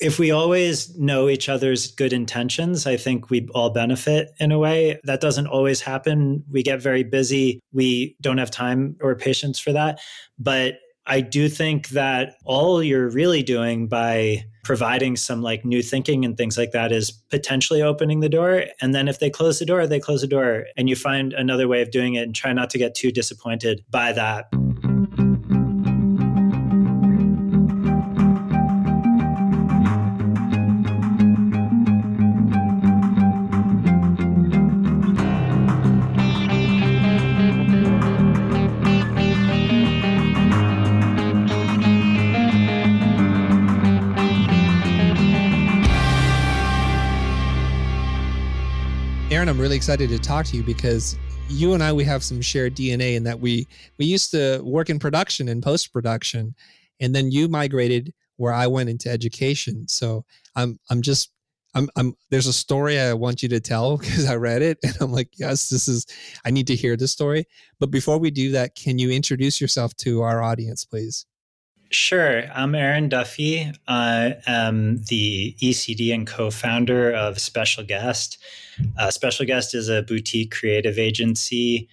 if we always know each other's good intentions, I think we all benefit in a way. That doesn't always happen. We get very busy. We don't have time or patience for that. But I do think that all you're really doing by providing some like new thinking and things like that is potentially opening the door. And then if they close the door, they close the door and you find another way of doing it and try not to get too disappointed by that. I'm really excited to talk to you because you and I we have some shared DNA in that we we used to work in production and post production, and then you migrated where I went into education. So I'm I'm just I'm I'm there's a story I want you to tell because I read it and I'm like yes this is I need to hear this story. But before we do that, can you introduce yourself to our audience, please? Sure. I'm Aaron Duffy. I am the ECD and co founder of Special Guest. Uh, Special Guest is a boutique creative agency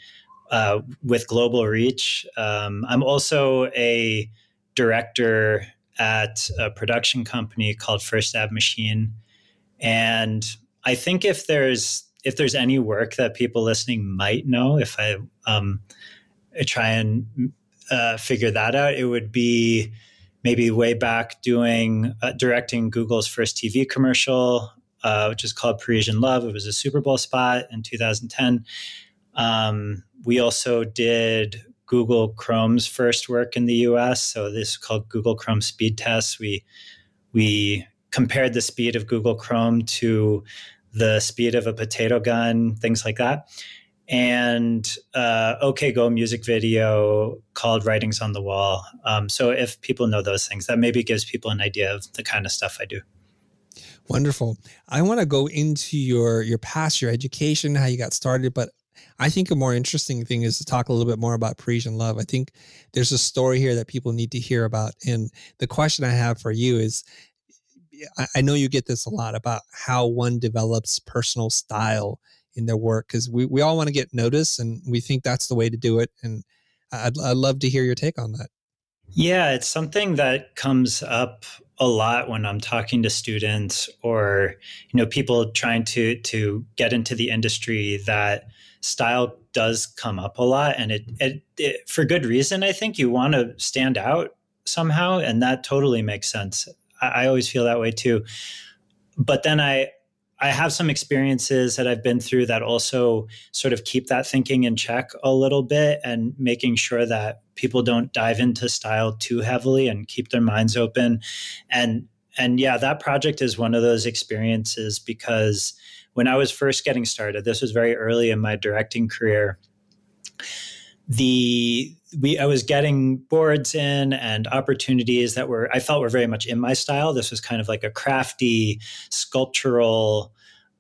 uh, with global reach. Um, I'm also a director at a production company called First Ave Machine. And I think if there's if there's any work that people listening might know, if I um, try and uh, figure that out, it would be maybe way back doing uh, directing Google's first TV commercial, uh, which is called Parisian Love. It was a Super Bowl spot in 2010. Um, we also did Google Chrome's first work in the U.S. So this is called Google Chrome Speed Tests. We we compared the speed of Google Chrome to the speed of a potato gun, things like that and uh, OK Go music video called Writing's on the Wall. Um, so if people know those things, that maybe gives people an idea of the kind of stuff I do. Wonderful. I want to go into your your past, your education, how you got started, but I think a more interesting thing is to talk a little bit more about Parisian love. I think there's a story here that people need to hear about, and the question I have for you is. I know you get this a lot about how one develops personal style in their work because we, we all want to get noticed and we think that's the way to do it. And I'd, I'd love to hear your take on that. Yeah, it's something that comes up a lot when I'm talking to students or you know people trying to to get into the industry that style does come up a lot and it, it, it for good reason I think you want to stand out somehow and that totally makes sense. I, I always feel that way too. But then I I have some experiences that I've been through that also sort of keep that thinking in check a little bit and making sure that people don't dive into style too heavily and keep their minds open. And and yeah, that project is one of those experiences because when I was first getting started, this was very early in my directing career. The we I was getting boards in and opportunities that were I felt were very much in my style. This was kind of like a crafty, sculptural,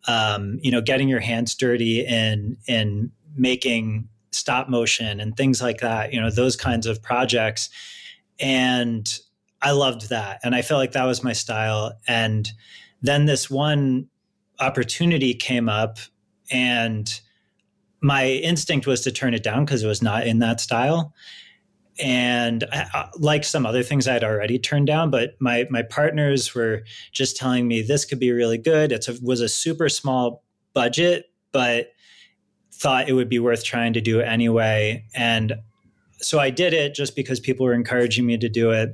um, you know, getting your hands dirty in in making stop motion and things like that. You know, those kinds of projects, and I loved that, and I felt like that was my style. And then this one opportunity came up, and my instinct was to turn it down because it was not in that style and uh, like some other things I'd already turned down, but my my partners were just telling me this could be really good. It was a super small budget, but thought it would be worth trying to do anyway. And so I did it just because people were encouraging me to do it,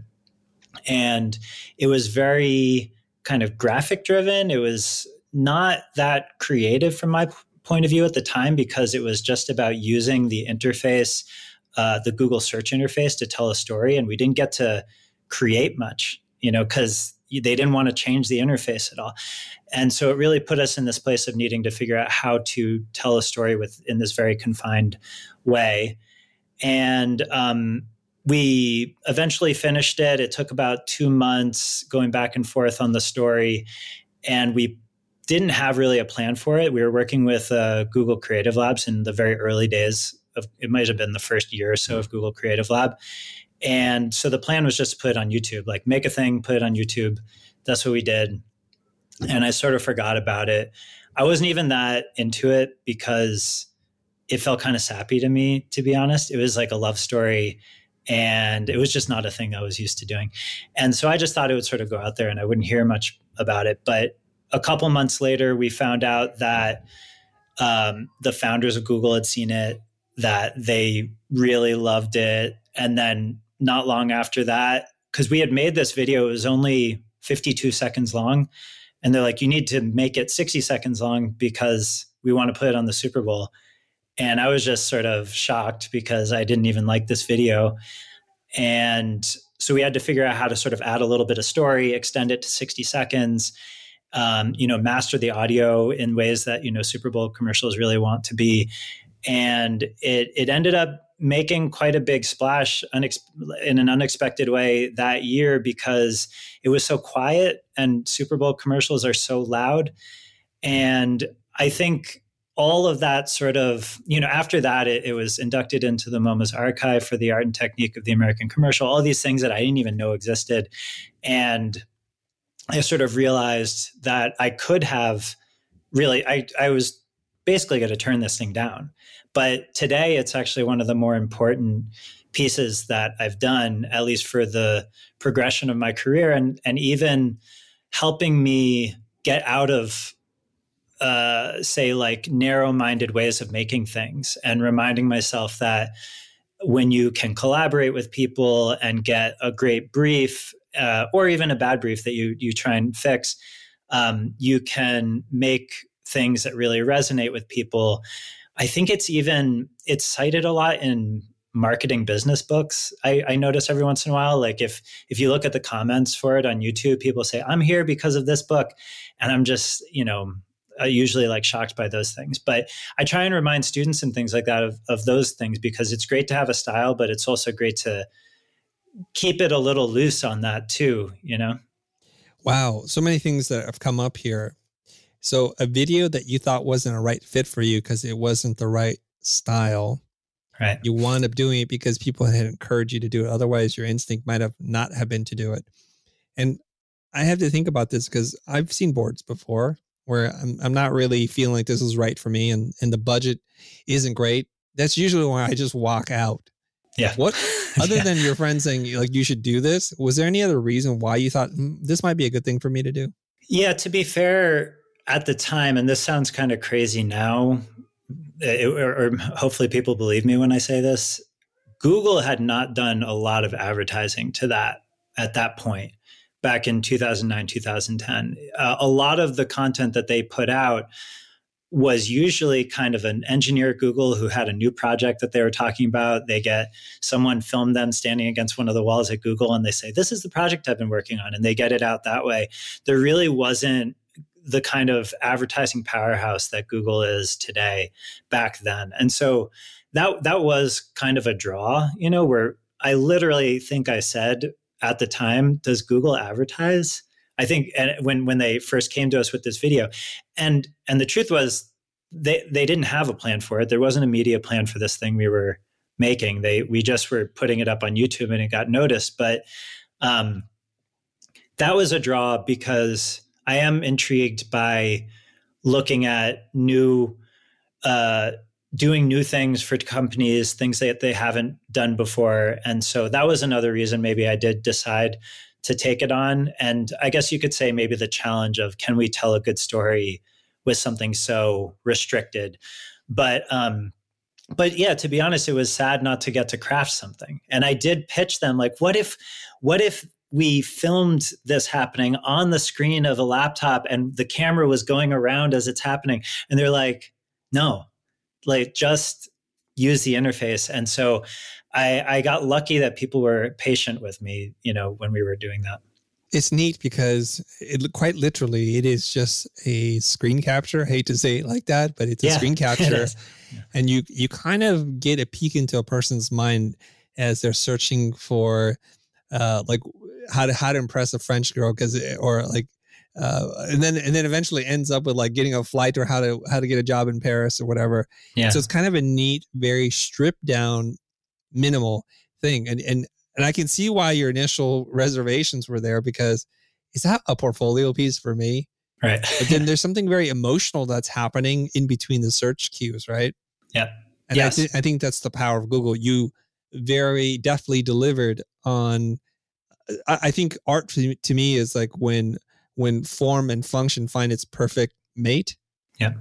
and it was very kind of graphic driven. It was not that creative from my point of view at the time because it was just about using the interface, uh, the Google search interface to tell a story. And we didn't get to create much, you know, because they didn't want to change the interface at all. And so it really put us in this place of needing to figure out how to tell a story with in this very confined way. And um, we eventually finished it. It took about two months going back and forth on the story. And we didn't have really a plan for it. We were working with uh, Google Creative Labs in the very early days of it might have been the first year or so of Google Creative Lab. And so the plan was just to put it on YouTube, like make a thing, put it on YouTube, that's what we did. And I sort of forgot about it. I wasn't even that into it because it felt kind of sappy to me, to be honest. It was like a love story and it was just not a thing I was used to doing. And so I just thought it would sort of go out there and I wouldn't hear much about it. But a couple months later, we found out that um, the founders of Google had seen it, that they really loved it. And then not long after that, because we had made this video, it was only 52 seconds long. And they're like, you need to make it 60 seconds long because we want to put it on the Super Bowl. And I was just sort of shocked because I didn't even like this video. And so we had to figure out how to sort of add a little bit of story, extend it to 60 seconds, um, you know, master the audio in ways that, you know, Super Bowl commercials really want to be. And it, it ended up making quite a big splash unex- in an unexpected way that year because it was so quiet and Super Bowl commercials are so loud. And I think all of that sort of, you know, after that, it, it, was inducted into the MoMA's archive for the art and technique of the American commercial, all these things that I didn't even know existed. And I sort of realized that I could have really, I, I was basically going to turn this thing down. But today, it's actually one of the more important pieces that I've done, at least for the progression of my career, and and even helping me get out of uh, say like narrow-minded ways of making things and reminding myself that when you can collaborate with people and get a great brief uh, or even a bad brief that you you try and fix um, you can make things that really resonate with people i think it's even it's cited a lot in marketing business books I, I, notice every once in a while like if if you look at the comments for it on youtube people say i'm here because of this book and i'm just you know uh, usually like shocked by those things. But I try and remind students and things like that of, of those things because it's great to have a style, but it's also great to keep it a little loose on that too, you know? Wow. So many things that have come up here. So a video that you thought wasn't a right fit for you because it wasn't the right style. Right. You wound up doing it because people had encouraged you to do it. Otherwise, your instinct might have not have been to do it. And I have to think about this because I've seen boards before where I'm, I'm not really feeling like this is right for me and, and the budget isn't great, that's usually when I just walk out. Yeah. What other yeah. than your friend saying like you should do this, was there any other reason why you thought mm, this might be a good thing for me to do? Yeah, to be fair, at the time, and this sounds kind of crazy now, it, or, or hopefully people believe me when I say this. Google had not done a lot of advertising to that at that point back in 2009, 2010. Uh, a lot of the content that they put out was usually kind of an engineer at Google who had a new project that they were talking about. They get someone film them standing against one of the walls at Google and they say, This is the project I've been working on. And they get it out that way. There really wasn't the kind of advertising powerhouse that Google is today back then. And so that that was kind of a draw, you know, where I literally think I said at the time, does Google advertise? I think when when they first came to us with this video, and and the truth was they they didn't have a plan for it. There wasn't a media plan for this thing we were making. They we just were putting it up on YouTube and it got noticed. But um, that was a draw because I am intrigued by looking at new uh, doing new things for companies, things that they haven't done before. And so that was another reason maybe I did decide to take it on. And I guess you could say maybe the challenge of can we tell a good story with something so restricted? But um, but yeah, to be honest, it was sad not to get to craft something. And I did pitch them like, what if, what if we filmed this happening on the screen of a laptop and the camera was going around as it's happening? And they're like, no, like just use the interface. And so I, I got lucky that people were patient with me, you know, when we were doing that. It's neat because it quite literally it is just a screen capture. I hate to say it like that, but it's a screen capture. Yeah. And you you kind of get a peek into a person's mind as they're searching for uh like how to how to impress a French girl because or like uh, and then and then eventually ends up with like getting a flight or how to how to get a job in Paris or whatever. Yeah. So it's kind of a neat, very stripped down, minimal thing, and and and I can see why your initial reservations were there because is that a portfolio piece for me? Right. but then there's something very emotional that's happening in between the search queues, right? Yeah. And yes. I, th- I think that's the power of Google. You very deftly delivered on. I, I think art to me is like when when form and function find its perfect mate. Yeah.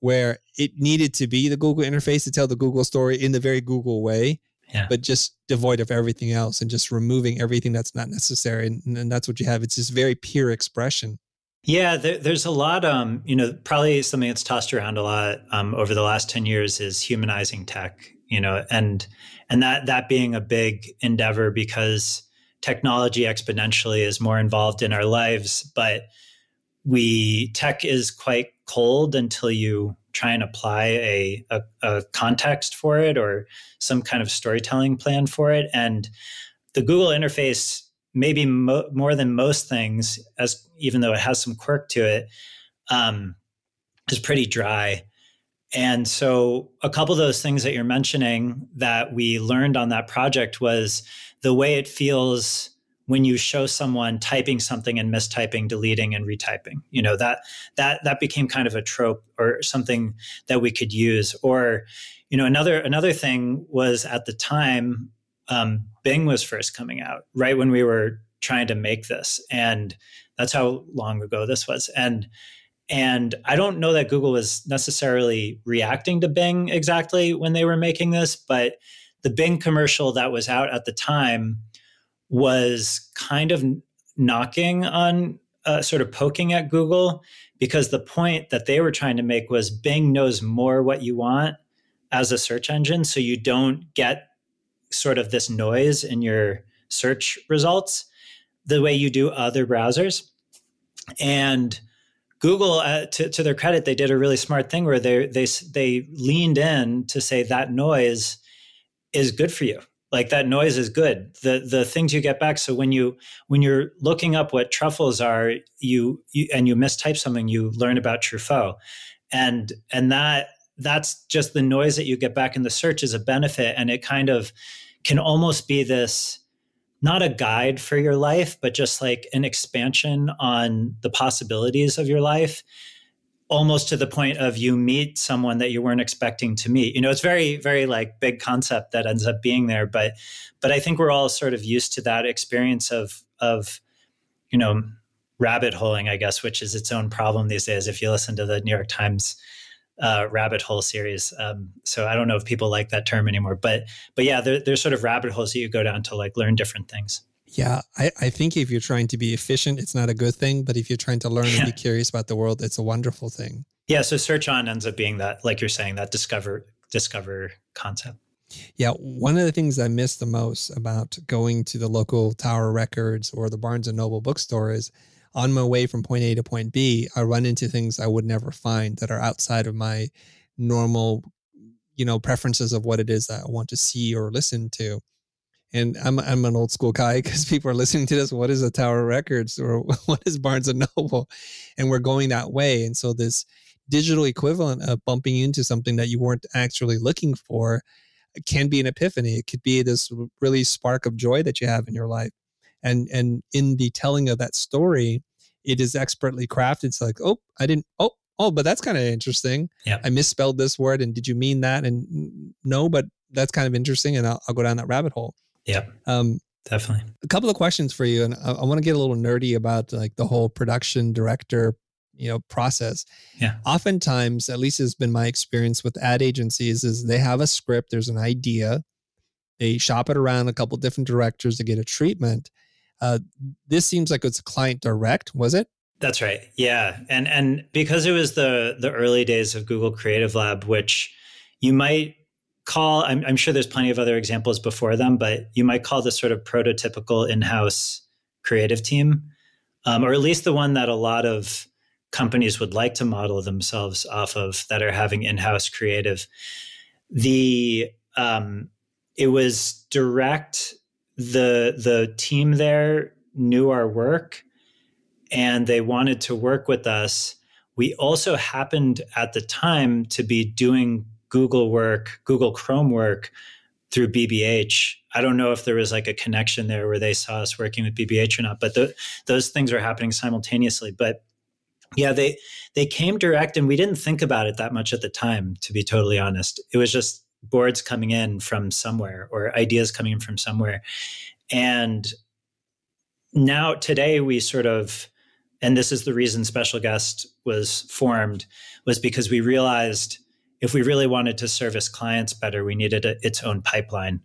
Where it needed to be the Google interface to tell the Google story in the very Google way, yeah. but just devoid of everything else and just removing everything that's not necessary. And, and that's what you have. It's this very pure expression. Yeah, there, there's a lot. Um, you know, probably something that's tossed around a lot um, over the last ten years is humanizing tech. You know, and and that that being a big endeavor because technology exponentially is more involved in our lives, but we tech is quite cold until you try and apply a, a, a context for it or some kind of storytelling plan for it. And the Google interface maybe mo- more than most things, as even though it has some quirk to it, um, is pretty dry. And so, a couple of those things that you're mentioning that we learned on that project was the way it feels when you show someone typing something and mistyping, deleting, and retyping. You know that that that became kind of a trope or something that we could use. Or, you know, another another thing was at the time um, Bing was first coming out, right when we were trying to make this, and that's how long ago this was. And and I don't know that Google was necessarily reacting to Bing exactly when they were making this, but the Bing commercial that was out at the time was kind of knocking on, uh, sort of poking at Google because the point that they were trying to make was Bing knows more what you want as a search engine. So you don't get sort of this noise in your search results the way you do other browsers. And Google, uh, to, to their credit, they did a really smart thing where they they they leaned in to say that noise is good for you. Like that noise is good. The the things you get back. So when you when you're looking up what truffles are, you, you and you mistype something, you learn about Truffaut, and and that that's just the noise that you get back in the search is a benefit, and it kind of can almost be this not a guide for your life, but just like an expansion on the possibilities of your life, almost to the point of you meet someone that you weren't expecting to meet. You know, it's very, very like big concept that ends up being there. But but I think we're all sort of used to that experience of of, you know, rabbit holing, I guess, which is its own problem these days. If you listen to the New York Times uh, rabbit hole series. Um, so I don't know if people like that term anymore, but but yeah, there, there's sort of rabbit holes that you go down to like learn different things. Yeah, I, I think if you're trying to be efficient, it's not a good thing. But if you're trying to learn and be curious about the world, it's a wonderful thing. Yeah. So search on ends up being that, like you're saying, that discover discover concept. Yeah, one of the things I miss the most about going to the local Tower Records or the Barnes and Noble bookstore is on my way from point A to point B, I run into things I would never find that are outside of my normal, you know, preferences of what it is that I want to see or listen to. And I'm I'm an old school guy because people are listening to this. What is a Tower Records or what is Barnes and Noble? And we're going that way. And so this digital equivalent of bumping into something that you weren't actually looking for can be an epiphany. It could be this really spark of joy that you have in your life and and in the telling of that story it is expertly crafted. It's like oh i didn't oh oh but that's kind of interesting. Yeah. I misspelled this word and did you mean that? And no but that's kind of interesting and i'll, I'll go down that rabbit hole. Yeah. Um definitely. a couple of questions for you and i, I want to get a little nerdy about like the whole production director you know process. Yeah. Oftentimes at least has been my experience with ad agencies is they have a script there's an idea they shop it around a couple different directors to get a treatment uh, this seems like it's client direct, was it? That's right. Yeah, and and because it was the the early days of Google Creative Lab, which you might call, I'm, I'm sure there's plenty of other examples before them, but you might call this sort of prototypical in-house creative team, um, or at least the one that a lot of companies would like to model themselves off of that are having in-house creative. The um, it was direct the the team there knew our work and they wanted to work with us. We also happened at the time to be doing Google work, Google Chrome work through BBH. I don't know if there was like a connection there where they saw us working with BBH or not, but those things were happening simultaneously. But yeah, they they came direct, and we didn't think about it that much at the time. To be totally honest, it was just boards coming in from somewhere or ideas coming in from somewhere, and now today we sort of and this is the reason special guest was formed was because we realized if we really wanted to service clients better we needed a, its own pipeline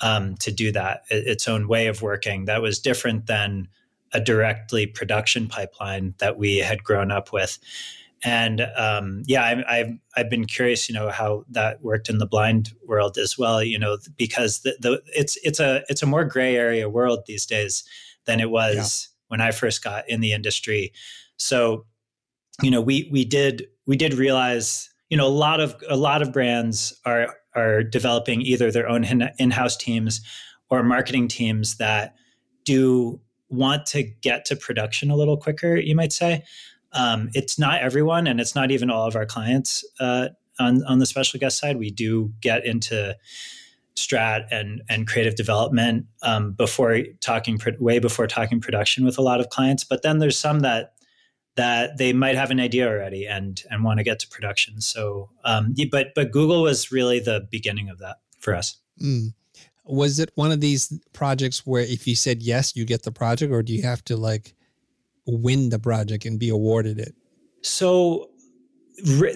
um, to do that its own way of working that was different than a directly production pipeline that we had grown up with and um, yeah I, have I've been curious you know how that worked in the blind world as well you know because the, the it's it's a it's a more gray area world these days than it was yeah. when I first got in the industry. So, you know, we we did we did realize, you know, a lot of a lot of brands are are developing either their own in-house teams or marketing teams that do want to get to production a little quicker, you might say. Um, it's not everyone, and it's not even all of our clients uh, on on the special guest side. We do get into strat and and creative development um, before talking way before talking production with a lot of clients but then there's some that that they might have an idea already and and want to get to production so um, but but google was really the beginning of that for us mm. was it one of these projects where if you said yes you get the project or do you have to like win the project and be awarded it so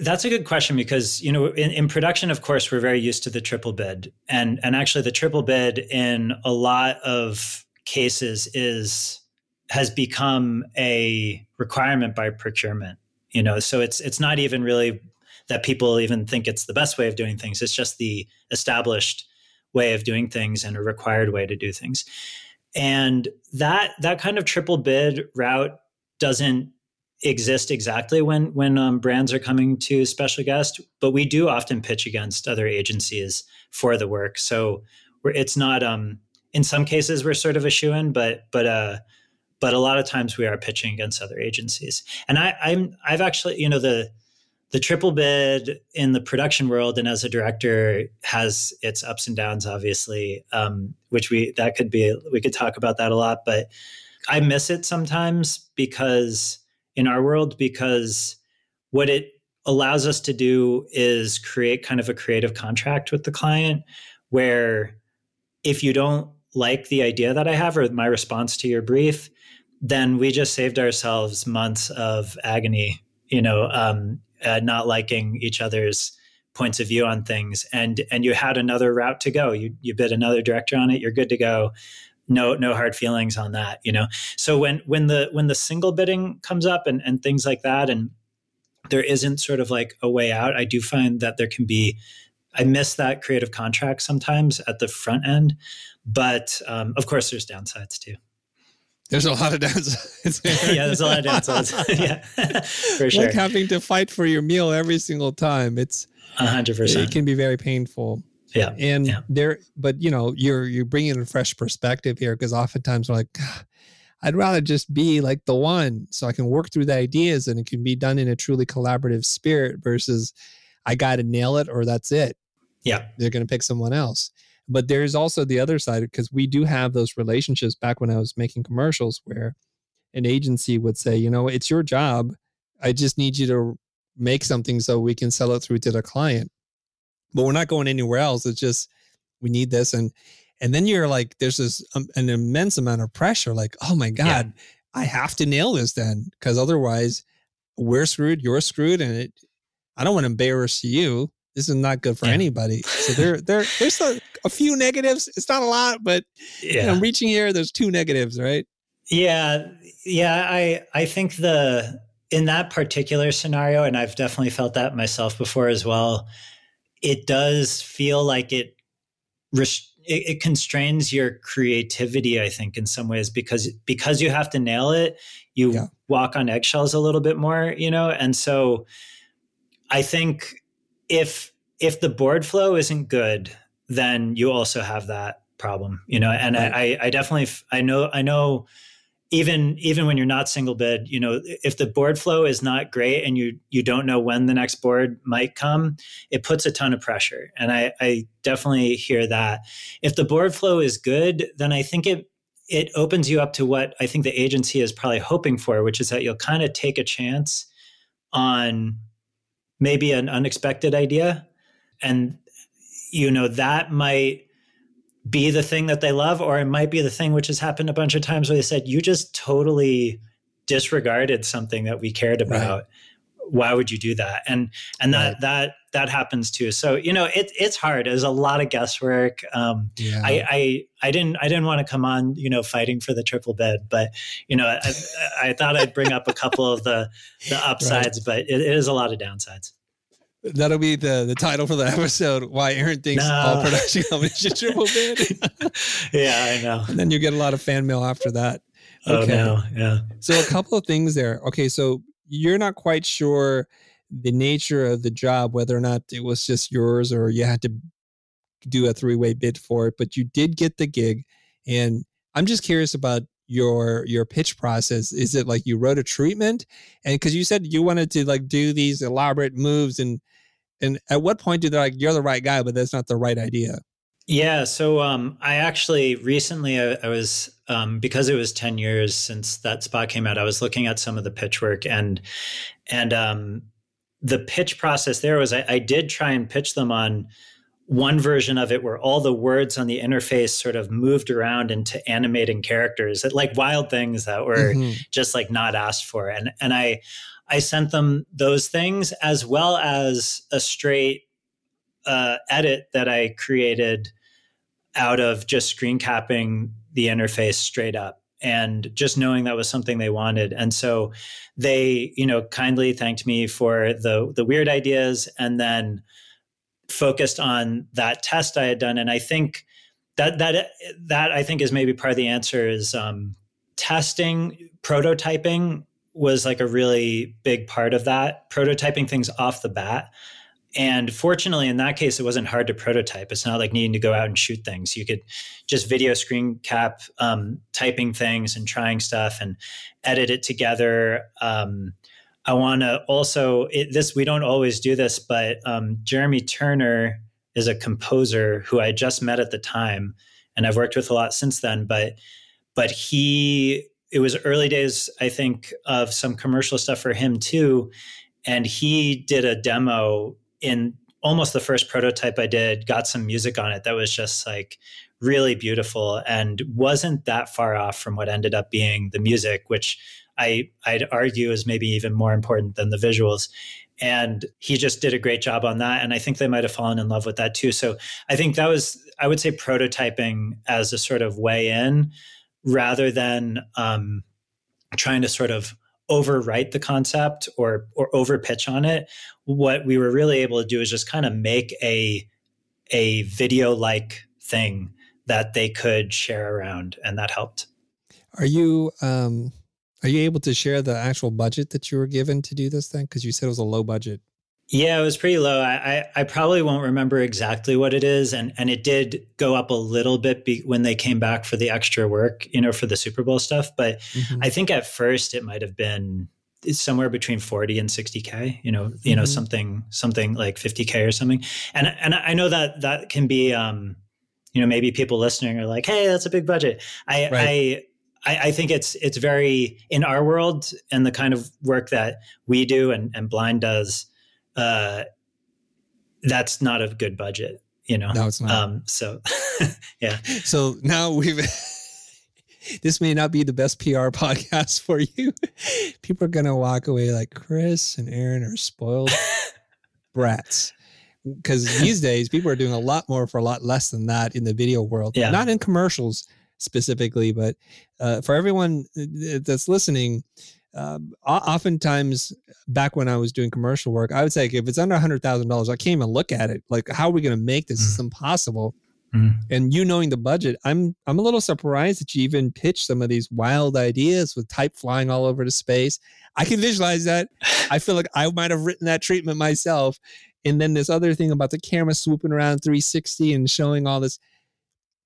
that's a good question because you know in, in, production, of course, we're very used to the triple bid, and and actually the triple bid in a lot of cases is has become a requirement by procurement. You know, so it's it's not even really that people even think it's the best way of doing things. It's just the established way of doing things and a required way to do things. And that that kind of triple bid route doesn't exist exactly when when um, brands are coming to special guest, but we do often pitch against other agencies for the work. So it's not um, in some cases we're sort of a shoe in, but but uh, but a lot of times we are pitching against other agencies. And I, I'm I've actually you know the the triple bid in the production world and as a director has its ups and downs obviously um, which we that could be we could talk about that a lot but i miss it sometimes because in our world because what it allows us to do is create kind of a creative contract with the client where if you don't like the idea that I have or my response to your brief, then we just saved ourselves months of agony, you know, um, uh, not liking each other's points of view on things. And and you had another route to go. You you bid another director on it. You're good to go no no hard feelings on that you know so when when the when the single bidding comes up and and things like that and there isn't sort of like a way out i do find that there can be i miss that creative contract sometimes at the front end but um, of course there's downsides too there's a lot of downsides. yeah, there's a lot of downsides. yeah, for sure. Like having to fight for your meal every single time. It's hundred percent. It can be very painful. Yeah. And yeah. there, but you know, you're, you're bringing a fresh perspective here because oftentimes we're like, I'd rather just be like the one so I can work through the ideas and it can be done in a truly collaborative spirit versus I got to nail it or that's it. Yeah. They're going to pick someone else. But there's also the other side because we do have those relationships back when I was making commercials where an agency would say, you know, it's your job. I just need you to make something so we can sell it through to the client but we're not going anywhere else. It's just we need this, and and then you're like, there's this um, an immense amount of pressure. Like, oh my god, yeah. I have to nail this then, because otherwise we're screwed. You're screwed, and it. I don't want to embarrass you. This is not good for yeah. anybody. So there, there, there's a, a, few negatives. It's not a lot, but yeah. You know, reaching here, there's two negatives, right? Yeah, yeah. I I think the in that particular scenario, and I've definitely felt that myself before as well it does feel like it, it, it constrains your creativity i think in some ways because because you have to nail it you yeah. walk on eggshells a little bit more you know and so i think if if the board flow isn't good then you also have that problem you know and right. I, I definitely i know i know even even when you're not single bid you know if the board flow is not great and you you don't know when the next board might come it puts a ton of pressure. And i i definitely hear that. If the board flow is good then i think it it opens you up to what i think the agency is probably hoping for which is that you'll kind of take a chance on maybe an unexpected idea. And you know that might be the thing that they love, or it might be the thing which has happened a bunch of times where they said, you just totally disregarded something that we cared about. Right. Why would you do that? And and that right. that that happens too. So you know it, it's hard. There's a lot of guesswork. Um, yeah. I, I I didn't I didn't want to come on you know fighting for the triple bid, but you know I, I thought I'd bring up a couple of the the upsides, right. but it, it is a lot of downsides. That'll be the the title for the episode. Why Aaron thinks no. all production companies should triple bid. yeah, I know. And then you get a lot of fan mail after that. Oh, okay. Oh no, yeah. So a couple of things there. Okay, so you're not quite sure the nature of the job, whether or not it was just yours or you had to do a three way bid for it, but you did get the gig. And I'm just curious about your your pitch process is it like you wrote a treatment and because you said you wanted to like do these elaborate moves and and at what point did they like you're the right guy but that's not the right idea yeah so um i actually recently i, I was um because it was 10 years since that spot came out i was looking at some of the pitch work and and um the pitch process there was I, I did try and pitch them on one version of it where all the words on the interface sort of moved around into animating characters like wild things that were mm-hmm. just like not asked for and and i i sent them those things as well as a straight uh, edit that i created out of just screen capping the interface straight up and just knowing that was something they wanted. And so they you know kindly thanked me for the the weird ideas and then focused on that test I had done, and I think that that that I think is maybe part of the answer is um, testing, prototyping was like a really big part of that. Prototyping things off the bat. And fortunately, in that case, it wasn't hard to prototype. It's not like needing to go out and shoot things. You could just video screen cap, um, typing things and trying stuff and edit it together. Um, I want to also it, this. We don't always do this, but um, Jeremy Turner is a composer who I just met at the time, and I've worked with a lot since then. But but he it was early days, I think, of some commercial stuff for him too, and he did a demo in almost the first prototype I did. Got some music on it that was just like really beautiful and wasn't that far off from what ended up being the music, which I I'd argue is maybe even more important than the visuals. And he just did a great job on that. And I think they might have fallen in love with that too. So I think that was, I would say, prototyping as a sort of way in rather than um, trying to sort of overwrite the concept or or over pitch on it. What we were really able to do is just kind of make a a video like thing that they could share around, and that helped. Are you um, are you able to share the actual budget that you were given to do this thing? Because you said it was a low budget. Yeah, it was pretty low. I, I, I, probably won't remember exactly what it is, and and it did go up a little bit be, when they came back for the extra work, you know, for the Super Bowl stuff. But mm-hmm. I think at first it might have been somewhere between 40 and 60k you know you mm-hmm. know something something like 50k or something and and i know that that can be um you know maybe people listening are like hey that's a big budget i right. i I, I, think it's it's very in our world and the kind of work that we do and, and Blind does. Uh, that's not a good budget, you know. No, it's not. Um, so, yeah. So now we've. this may not be the best PR podcast for you. People are gonna walk away like Chris and Aaron are spoiled brats because these days people are doing a lot more for a lot less than that in the video world. Yeah. Not in commercials specifically, but uh, for everyone uh, that's listening, um, oftentimes back when I was doing commercial work, I would say if it's under a hundred thousand dollars, I can't even look at it. Like, how are we going to make this? Mm. It's impossible. Mm. And you knowing the budget, I'm I'm a little surprised that you even pitched some of these wild ideas with type flying all over the space. I can visualize that. I feel like I might have written that treatment myself. And then this other thing about the camera swooping around 360 and showing all this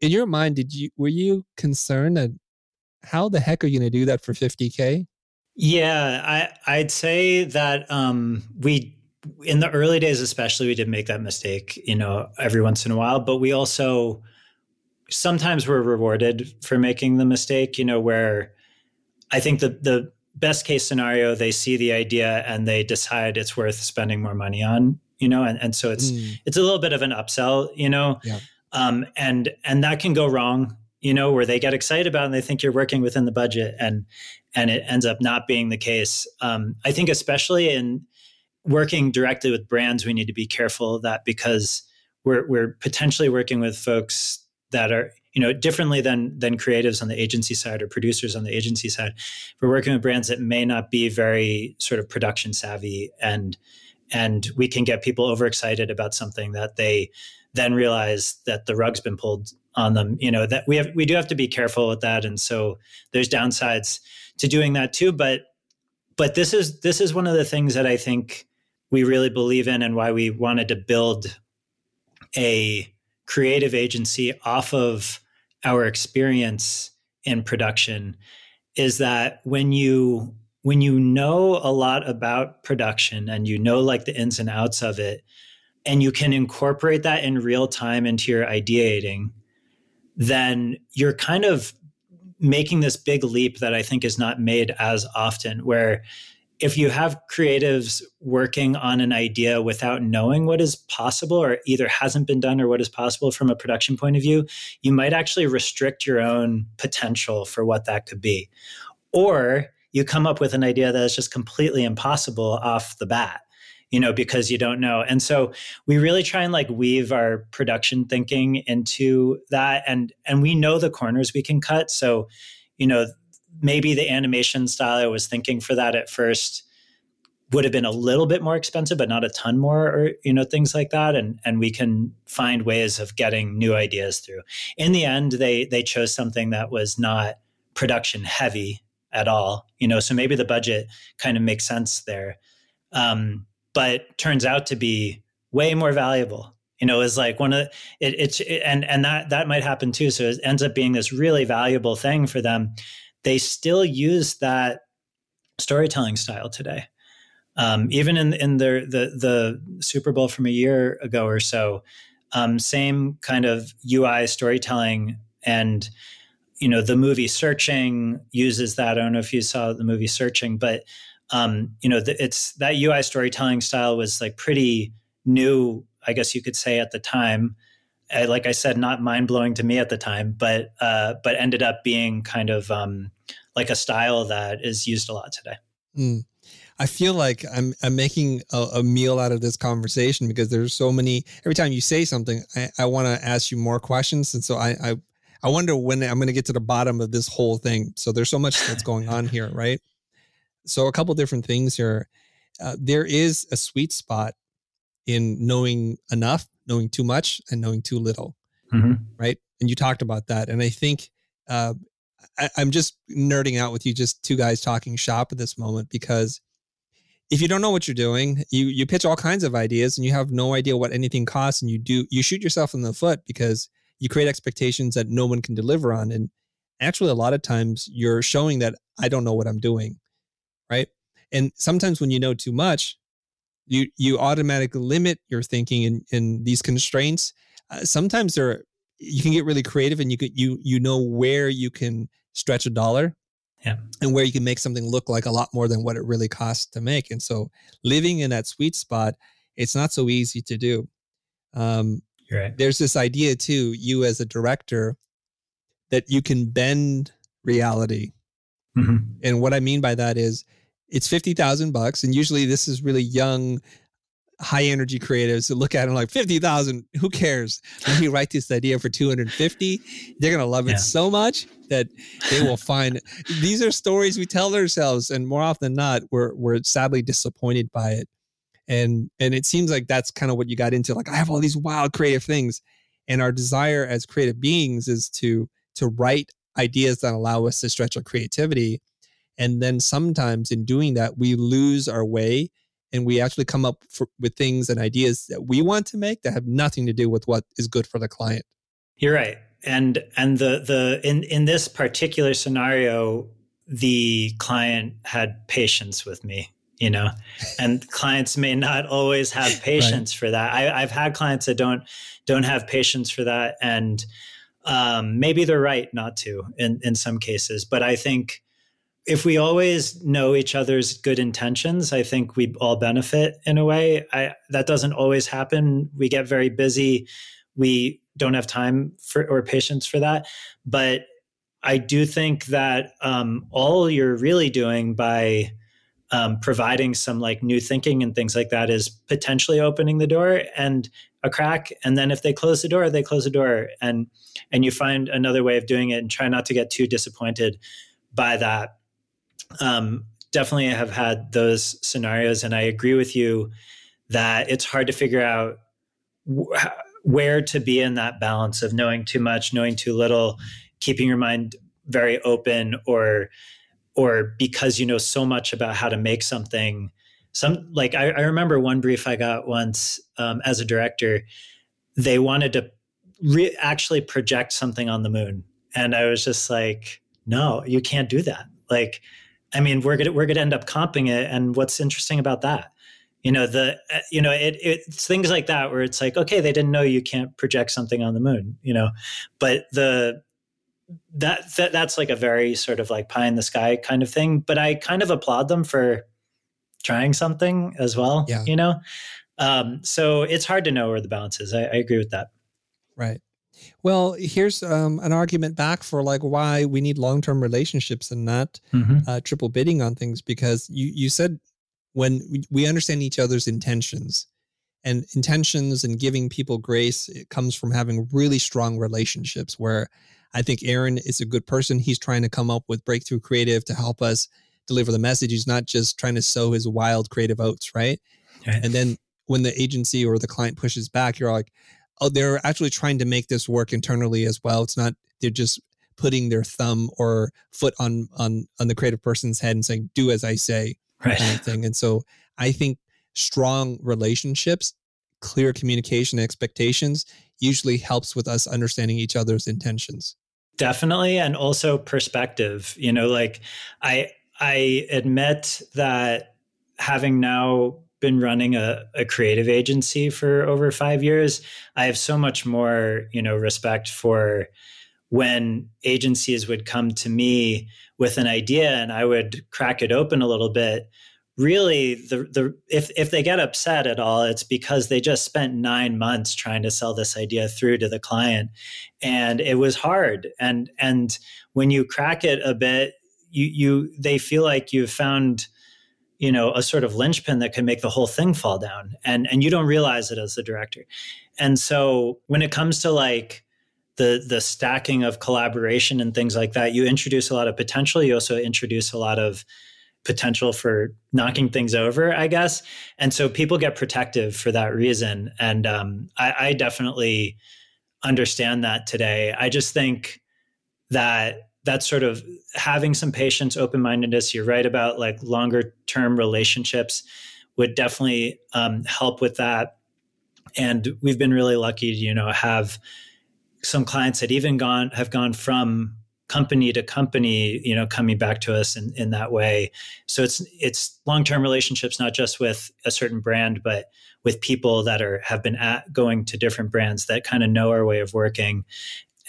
in your mind, did you were you concerned that how the heck are you going to do that for 50k? Yeah, I I'd say that um, we in the early days especially we did make that mistake, you know, every once in a while, but we also sometimes we're rewarded for making the mistake, you know, where I think the the best case scenario they see the idea and they decide it's worth spending more money on, you know, and, and so it's mm. it's a little bit of an upsell, you know. Yeah. Um, and and that can go wrong you know, where they get excited about and they think you're working within the budget and and it ends up not being the case. Um, I think especially in working directly with brands, we need to be careful of that because we're we're potentially working with folks that are you know differently than than creatives on the agency side or producers on the agency side. We're working with brands that may not be very sort of production savvy and and we can get people overexcited about something that they then realize that the rug's been pulled on them. You know that we have we do have to be careful with that. And so there's downsides to doing that too. But but this is this is one of the things that i think we really believe in and why we wanted to build a creative agency off of our experience in production is that when you when you know a lot about production and you know like the ins and outs of it and you can incorporate that in real time into your ideating then you're kind of making this big leap that I think is not made as often, where if you have creatives working on an idea without knowing what is possible or either hasn't been done or what is possible from a production point of view, you might actually restrict your own potential for what that could be. Or you come up with an idea that is just completely impossible off the bat you know, because you don't know. And so we really try and like weave our production thinking into that and and we know the corners we can cut. So, you know, maybe the animation style I was thinking for that at first would have been a little bit more expensive, but not a ton more, or you know, things like that. And and we can find ways of getting new ideas through. In the end, they they chose something that was not production heavy at all. You know, so maybe the budget kind of makes sense there. Um, but turns out to be way more valuable. You know is like one of it, it's it, and and that that might happen too. So it ends up being this really valuable thing for them. They still use that storytelling style today. Um, even in in the, the the super bowl from a year ago or so um, same kind of ui storytelling and you know the movie searching uses that. I don't know if you saw the movie searching but um, you know, the, it's that UI storytelling style was like pretty new, I guess you could say at the time. I, like I said, not mind blowing to me at the time, but uh, but ended up being kind of um, like a style that is used a lot today. Mm. I feel like I'm I'm making a, a, meal out of this conversation because there's so many. Every time you say something, I, I want to ask you more questions, and so I, I I wonder when I'm going to get to the bottom of this whole thing. So there's so much that's going on here, right? So a couple different things here. Uh, there is a sweet spot in knowing enough, knowing too much, and knowing too little, mm-hmm. right? And you talked about that, and I think uh, I, I'm just nerding out with you, just two guys talking shop at this moment because if you don't know what you're doing, you you pitch all kinds of ideas and you have no idea what anything costs, and you do you shoot yourself in the foot because you create expectations that no one can deliver on, and actually a lot of times you're showing that I don't know what I'm doing right? And sometimes when you know too much, you you automatically limit your thinking in in these constraints. Uh, sometimes there you can get really creative and you could you you know where you can stretch a dollar yeah. and where you can make something look like a lot more than what it really costs to make. And so living in that sweet spot, it's not so easy to do. Um, right. There's this idea too, you as a director, that you can bend reality. Mm-hmm. And what I mean by that is it's 50,000 bucks. And usually this is really young, high energy creatives that look at it like 50,000, who cares? Let me write this idea for 250. They're going to love it yeah. so much that they will find these are stories we tell ourselves. And more often than not, we're, we're sadly disappointed by it. And, and it seems like that's kind of what you got into. Like, I have all these wild creative things. And our desire as creative beings is to, to write ideas that allow us to stretch our creativity and then sometimes in doing that, we lose our way and we actually come up for, with things and ideas that we want to make that have nothing to do with what is good for the client. You're right. and and the the in in this particular scenario the client had patience with me you know and clients may not always have patience right. for that I, I've had clients that don't don't have patience for that and um, maybe they're right not to in in some cases but i think if we always know each other's good intentions i think we all benefit in a way. I, that doesn't always happen. We get very busy. We don't have time for or patience for that. But i do think that um, all you're really doing by um, providing some like new thinking and things like that is potentially opening the door and a crack. And then if they close the door they close the door. And and you find another way of doing it and try not to get too disappointed by that um, definitely have had those scenarios and i agree with you that it's hard to figure out wh- where to be in that balance of knowing too much knowing too little keeping your mind very open or or because you know so much about how to make something. Some like i, I remember one brief i got once um, as a director they wanted to re- actually project something on the moon and i was just like no you can't do that. Like i mean we're gonna we're gonna end up comping it and what's interesting about that you know the uh, you know it, it's things like that where it's like okay they didn't know you can't project something on the moon you know but the that, that that's like a very sort of like pie in the sky kind of thing. But I kind of applaud them for trying something as well. Yeah. You know, um, so it's hard to know where the balance is. I, I agree with that. Right. Well, here's um, an argument back for like why we need long term relationships and not mm-hmm. uh, triple bidding on things because you you said when we understand each other's intentions and intentions and giving people grace it comes from having really strong relationships where I think Aaron is a good person. He's trying to come up with breakthrough creative to help us deliver the message. He's not just trying to sow his wild creative oats, right? right. And then when the agency or the client pushes back, you're like, oh, they're actually trying to make this work internally as well. It's not they're just putting their thumb or foot on on on the creative person's head and saying, "Do as I say," right. kind of thing. And so I think strong relationships, clear communication, expectations usually helps with us understanding each other's intentions. Definitely. And also perspective. You know, like I I admit that having now been running a, a creative agency for over five years, I have so much more, you know, respect for when agencies would come to me with an idea and I would crack it open a little bit. Really the the if if they get upset at all it's because they just spent 9 months trying to sell this idea through to the client. And it was hard. And and when you crack it a bit you you they feel like you've found you know a sort of linchpin that can make the whole thing fall down and and you don't realize it as the director and so when it comes to like the the stacking of collaboration and things like that you introduce a lot of potential you also introduce a lot of potential for knocking things over, I guess. And so people get protective for that reason. And um, I, I definitely understand that today. I just think that that's sort of having some patience, open mindedness. You're right about like longer term relationships would definitely um, help with that. And we've been really lucky to, you know, have some clients that even gone have gone from company to company you know coming back to us in, in that way so it's it's long-term relationships not just with a certain brand but with people that are have been at going to different brands that kind of know our way of working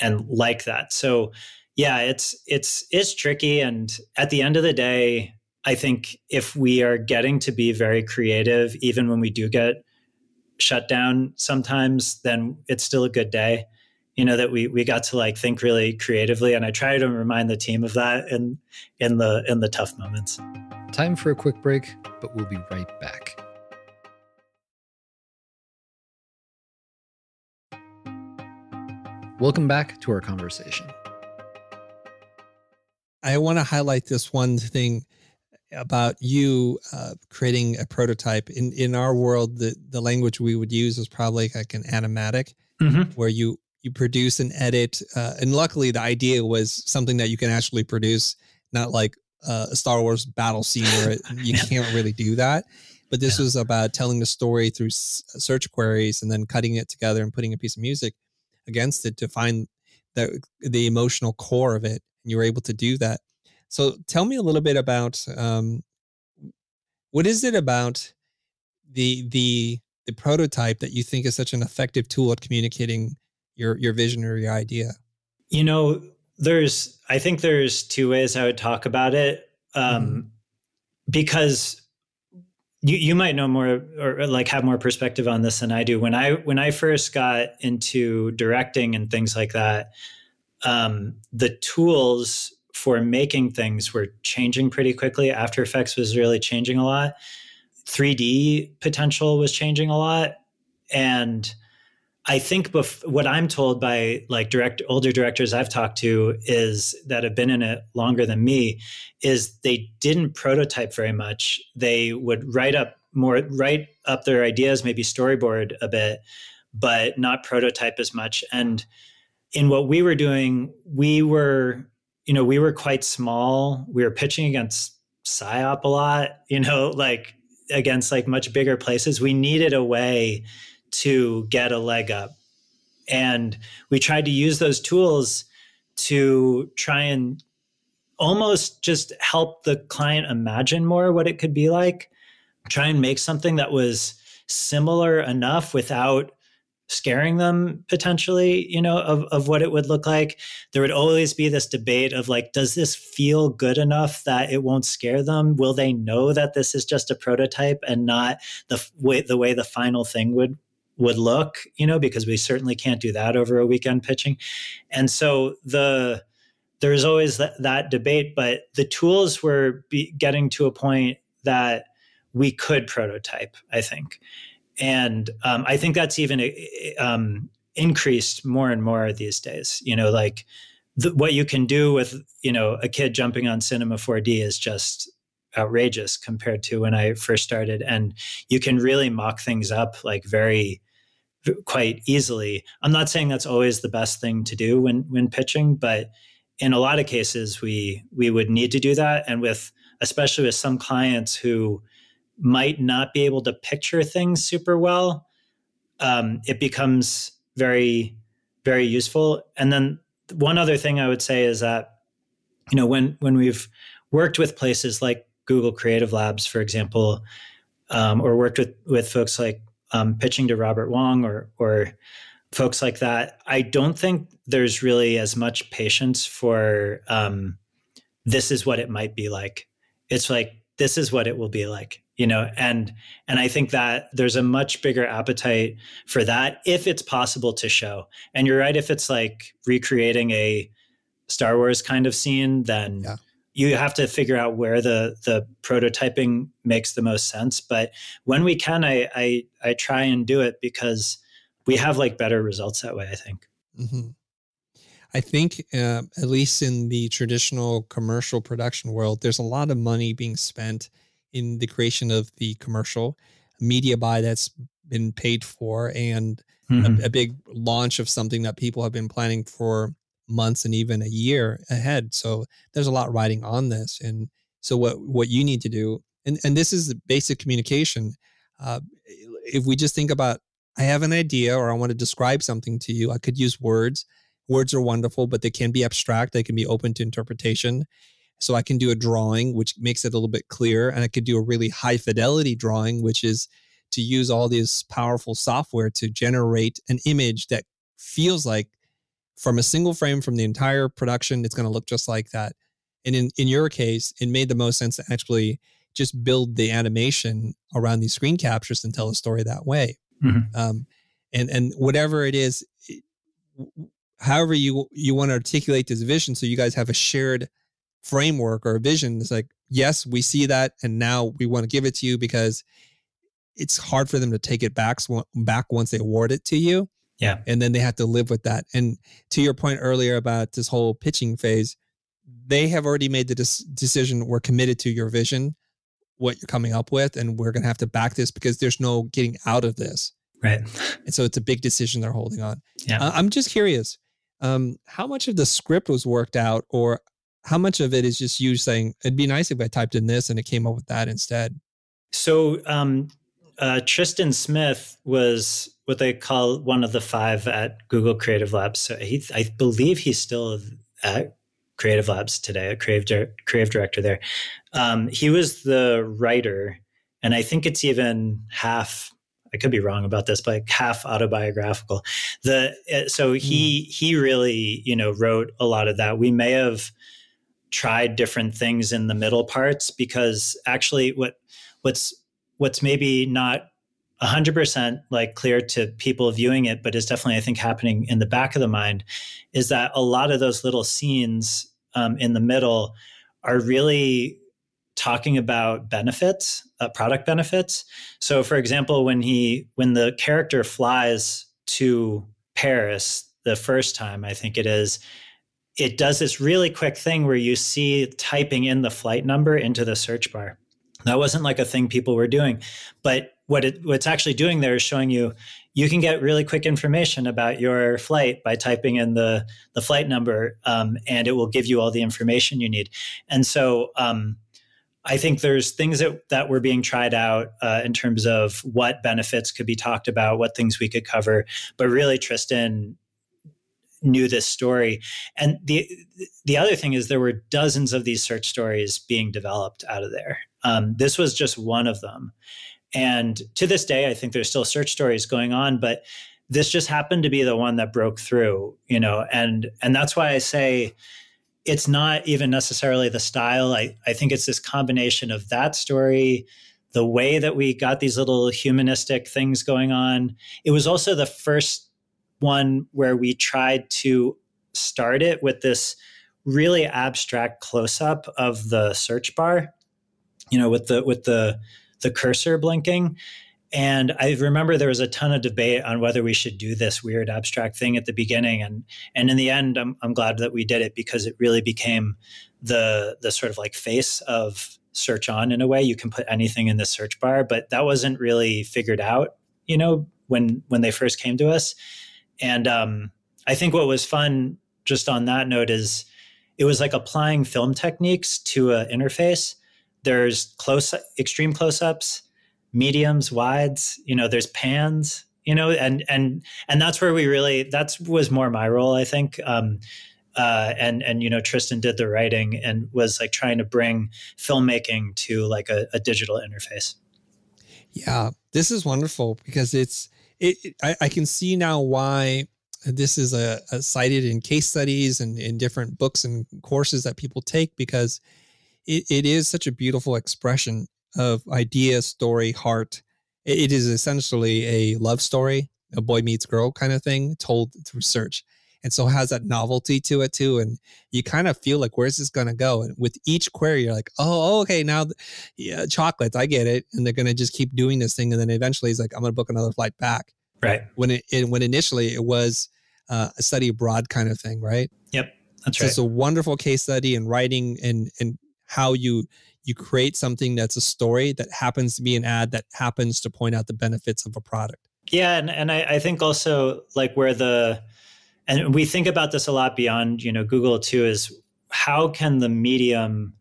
and like that so yeah it's it's it's tricky. And at the end of the day i think if we are getting to be very creative even when we do get shut down sometimes then it's still a good day. You know that we we got to like think really creatively. And i try to remind the team of that in in the in the tough moments. Time for a quick break but we'll be right back. Welcome back to our conversation i want to highlight this one thing about you uh, creating a prototype in in our world the the language we would use is probably like an animatic mm-hmm. where you you produce and edit. Uh, and luckily, the idea was something that you can actually produce, not like uh, a Star Wars battle scene where you yeah. can't really do that. But this yeah. was about telling the story through s- search queries and then cutting it together and putting a piece of music against it to find the the emotional core of it. And you were able to do that. So tell me a little bit about um, what is it about the the the prototype that you think is such an effective tool at communicating your your vision or your idea? You know, there's I think there's two ways I would talk about it. Um, mm-hmm. because you you might know more or like have more perspective on this than I do. When I when I first got into directing and things like that, um, the tools for making things were changing pretty quickly. After Effects was really changing a lot. 3D potential was changing a lot, and I think bef- what I'm told by like direct older directors I've talked to is that have been in it longer than me is they didn't prototype very much. They would write up more write up their ideas, maybe storyboard a bit, but not prototype as much. And in what we were doing, we were, you know, we were quite small. We were pitching against PSYOP a lot, you know, like against like much bigger places. We needed a way to get a leg up. And we tried to use those tools to try and almost just help the client imagine more what it could be like, try and make something that was similar enough without scaring them potentially you know of, of what it would look like there would always be this debate of like does this feel good enough that it won't scare them will they know that this is just a prototype and not the way the way the final thing would would look, you know, because we certainly can't do that over a weekend pitching. And so the there's always that, that debate, but the tools were getting to a point that we could prototype, I think. And um, I think that's even um, increased more and more these days. You know, like the, what you can do with, you know, a kid jumping on Cinema 4D is just outrageous compared to when I first started. And you can really mock things up like very quite easily. I'm not saying that's always the best thing to do when when pitching, but in a lot of cases we we would need to do that and with especially with some clients who might not be able to picture things super well um, it becomes very very useful and then one other thing i would say is that you know when when we've worked with places like google creative labs for example um, or worked with with folks like um, pitching to Robert Wong or or folks like that, I don't think there's really as much patience for um, this is what it might be like. It's like this is what it will be like, you know, and and I think that there's a much bigger appetite for that if it's possible to show. And you're right, if it's like recreating a Star Wars kind of scene, then yeah you have to figure out where the the prototyping makes the most sense. But when we can, I I, I try and do it because we have like better results that way. I think. Mm-hmm. I think, uh, at least in the traditional commercial production world, there's a lot of money being spent in the creation of the commercial media buy that's been paid for and mm-hmm. a, a, big launch of something that people have been planning for months and even a year ahead. So there's a lot riding on this. And so what what you need to do, and and this is basic communication. Uh, if we just think about, I have an idea or I want to describe something to you, I could use words. Words are wonderful, but they can be abstract. They can be open to interpretation. So I can do a drawing, which makes it a little bit clearer, and I could do a really high fidelity drawing, which is to use all this powerful software to generate an image that feels like from a single frame from the entire production, it's going to look just like that. And in, in your case, it made the most sense to actually just build the animation around these screen captures and tell a story that way. Mm-hmm. Um, and and whatever it is, however you you want to articulate this vision, so you guys have a shared framework or a vision. It's like, yes, we see that, and now we want to give it to you because it's hard for them to take it back back once they award it to you. Yeah. And then they have to live with that. And to your point earlier about this whole pitching phase, they have already made the des- decision. We're committed to your vision, what you're coming up with, and we're going to have to back this because there's no getting out of this. Right. And so it's a big decision they're holding on. Yeah. Uh, I'm just curious um, how much of the script was worked out, or how much of it is just you saying, it'd be nice if I typed in this and it came up with that instead? So, um, uh, Tristan Smith was what they call one of the five at Google Creative Labs. So he, I believe he's still at Creative Labs today, a creative creative director there. Um, he was the writer, and I think it's even half. I could be wrong about this, but like half autobiographical. The uh, so he mm. he really you know wrote a lot of that. We may have tried different things in the middle parts because actually what what's what's maybe not 100% like clear to people viewing it but is definitely i think happening in the back of the mind is that a lot of those little scenes um, in the middle are really talking about benefits uh, product benefits so for example when he when the character flies to paris the first time i think it is it does this really quick thing where you see typing in the flight number into the search bar that wasn't like a thing people were doing. But what it, what's actually doing there is showing you you can get really quick information about your flight by typing in the the flight number, um, and it will give you all the information you need. And so. Um, I think there's things that, that were being tried out uh, in terms of what benefits could be talked about, what things we could cover. But really, Tristan knew this story. And the the other thing is there were dozens of these search stories being developed out of there. Um, this was just one of them. And to this day, I think there's still search stories going on, but this just happened to be the one that broke through, you know, and and that's why I say it's not even necessarily the style. I, I think it's this combination of that story, the way that we got these little humanistic things going on. It was also the first one where we tried to start it with this really abstract close up of the search bar you know, with the with the the cursor blinking. And I remember there was a ton of debate on whether we should do this weird abstract thing at the beginning, and and in the end, I'm I'm glad that we did it because it really became the the sort of like face of search on in a way. You can put anything in the search bar, but that wasn't really figured out, you know, when when they first came to us. And um, I think what was fun, just on that note, is it was like applying film techniques to an interface there's close extreme close-ups mediums wides you know there's pans you know and and and that's where we really that's was more my role i think um uh, and and you know Tristan did the writing and was like trying to bring filmmaking to like a, a digital interface. Yeah, this is wonderful because it's it. it I, I, can see now why this is a, a cited in case studies and in different books and courses that people take because it, it is such a beautiful expression of idea, story, heart. It, is essentially a love story, a boy meets girl kind of thing told through search. And so it has that novelty to it too. And you kind of feel like, where's this going to go? And with each query, you're like, oh, okay, now yeah, chocolates, I get it. And they're going to just keep doing this thing. And then eventually he's like, I'm going to book another flight back. Right. When it, it when initially it was uh, a study abroad kind of thing, right? Yep. That's so right. It's a wonderful case study in writing and, and how you you create something that's a story that happens to be an ad that happens to point out the benefits of a product. Yeah, and, and I, I think also like where the and we think about this a lot beyond you know Google too is how can the medium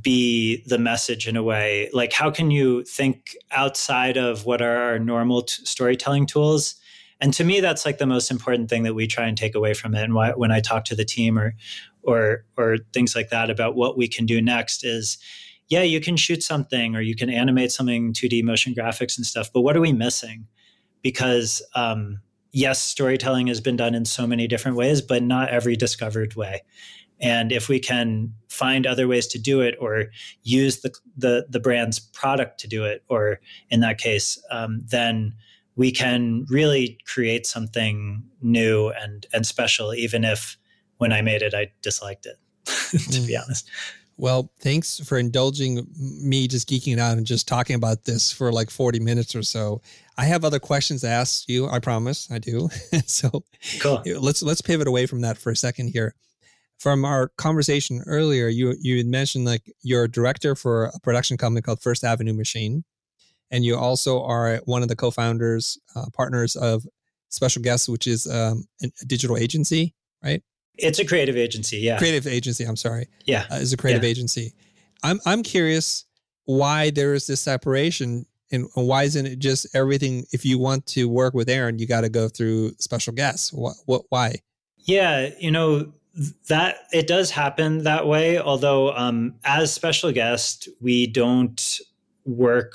be the message in a way like how can you think outside of what are our normal t- storytelling tools and to me that's like the most important thing that we try and take away from it and why, when i talk to the team or or or things like that about what we can do next is yeah you can shoot something or you can animate something 2d motion graphics and stuff but what are we missing? Because um, yes storytelling has been done in so many different ways but not every discovered way. And if we can find other ways to do it or use the the, the brand's product to do it or in that case um, then we can really create something new and and special even if when I made it, I disliked it, to be mm. honest. Well, thanks for indulging me just geeking out and just talking about this for like 40 minutes or so. I have other questions to ask you. I promise I do. so cool. let's let's pivot away from that for a second here. From our conversation earlier, you you had mentioned like you're a director for a production company called First Avenue Machine, and you also are one of the co-founders, uh, partners of Special Guests, which is um, a digital agency, right? It's a creative agency, yeah. Creative agency. I'm sorry. Yeah, uh, is a creative yeah. agency. I'm I'm curious why there is this separation and why isn't it just everything? If you want to work with Aaron, you got to go through special guests. What? What? Why? Yeah, you know that it does happen that way. Although, um, as special guest, we don't work.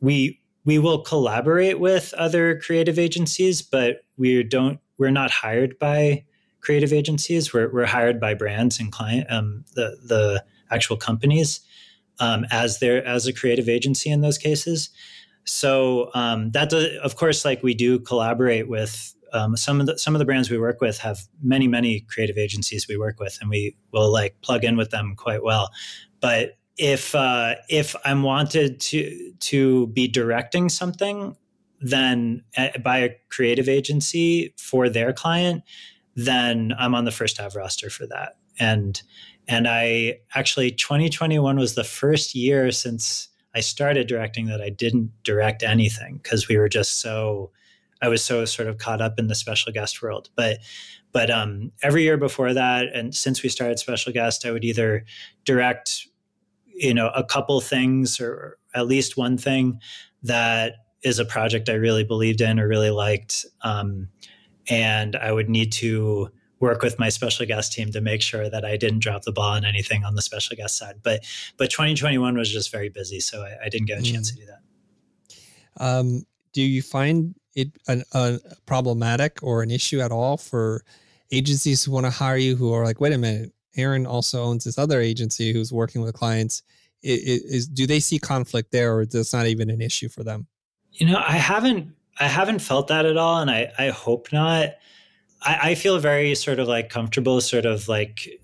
We we will collaborate with other creative agencies, but we don't. We're not hired by creative agencies. We're we're hired by brands and client um, the the actual companies um, as their as a creative agency in those cases. So um, that does, of course, like we do collaborate with um, some of the some of the brands we work with have many many creative agencies we work with, and we will like plug in with them quite well. But if uh, if I'm wanted to to be directing something, then uh, by a creative agency for their client, then I'm on the First Ave roster for that. And and I actually 2021 was the first year since I started directing that I didn't direct anything because we were just so I was so sort of caught up in the special guest world. But but um, every year before that, and since we started special guest, I would either direct, you know, a couple things or at least one thing that is a project I really believed in or really liked, um, and I would need to work with my special guest team to make sure that I didn't drop the ball on anything on the special guest side. But but 2021 was just very busy, so I, I didn't get a chance mm. to do that. Um, do you find it an, a problematic or an issue at all for agencies who want to hire you who are like, wait a minute, Aaron also owns this other agency who's working with clients. Is, is do they see conflict there, or that's not even an issue for them? You know, I haven't I haven't felt that at all, and I I hope not. I, I feel very sort of like comfortable, sort of like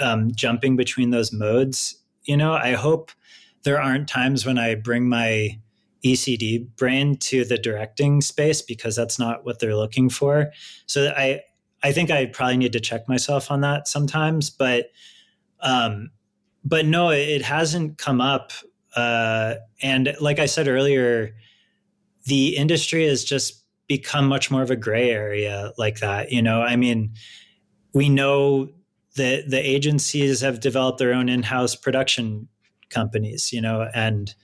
um, jumping between those modes. You know, I hope there aren't times when I bring my ECD brain to the directing space because that's not what they're looking for. So I I think I probably need to check myself on that sometimes, but um, but no, it hasn't come up. Uh, and like I said earlier, the industry has just become much more of a gray area like that. You know, I mean, we know that the agencies have developed their own in-house production companies, you know, and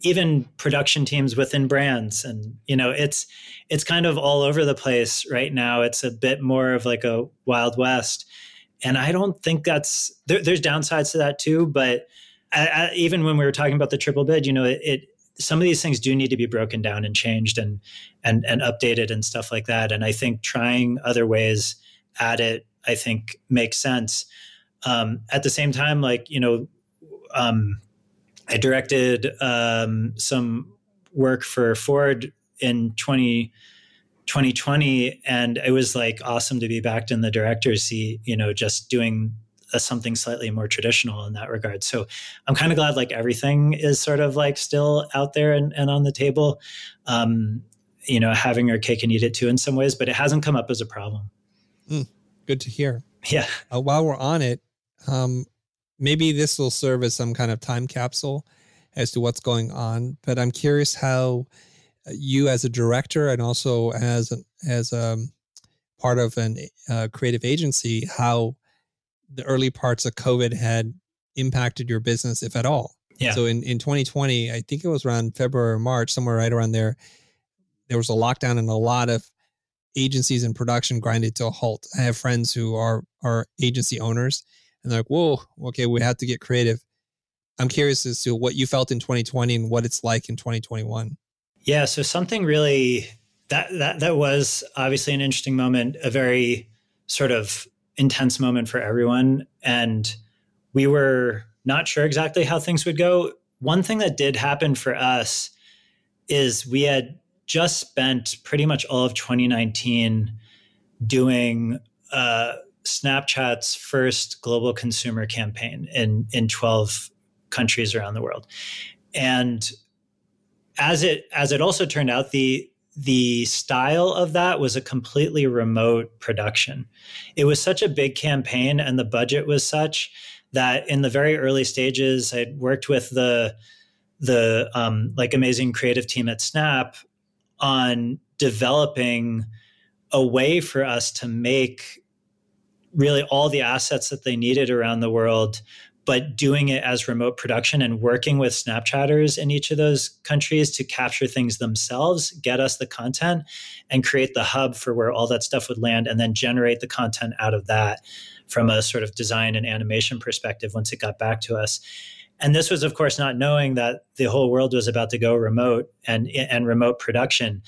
even production teams within brands and you know it's it's kind of all over the place right now it's a bit more of like a wild west and i don't think that's there, there's downsides to that too but I, I, even when we were talking about the triple bid you know it, it some of these things do need to be broken down and changed and and and updated and stuff like that. And i think trying other ways at it i think makes sense. Um, at the same time like you know um, I directed um, some work for Ford in 20, 2020, and it was like awesome to be back in the director's seat, you know, just doing a, something slightly more traditional in that regard. So I'm kind of glad like everything is sort of like still out there and, and on the table. Um, you know, having our cake and eat it too in some ways, but it hasn't come up as a problem. Mm, good to hear. Yeah. Uh, while we're on it, um, maybe this will serve as some kind of time capsule as to what's going on. But I'm curious how uh, you, as a director, and also as a, as a um, part of an uh, creative agency, how the early parts of COVID had impacted your business, if at all. Yeah. So in, in 2020, I think it was around February or March, somewhere right around there, there was a lockdown and a lot of agencies and production grinded to a halt. I have friends who are are agency owners and they're like, whoa, okay, we have to get creative. I'm curious as to what you felt in 2020 and what it's like in 2021. Yeah, so something really that that that was obviously an interesting moment, a very sort of intense moment for everyone and we were not sure exactly how things would go. One thing that did happen for us is we had just spent pretty much all of 2019 doing uh, Snapchat's first global consumer campaign in in 12 countries around the world. And as it as it also turned out, the the style of that was a completely remote production. It was such a big campaign and the budget was such that in the very early stages, I'd worked with the the um, like amazing creative team at Snap on developing a way for us to make really all the assets that they needed around the world but doing it as remote production and working with Snapchatters in each of those countries to capture things themselves, get us the content, and create the hub for where all that stuff would land, and then generate the content out of that from a sort of design and animation perspective once it got back to us. And this was, of course, not knowing that the whole world was about to go remote and and remote production.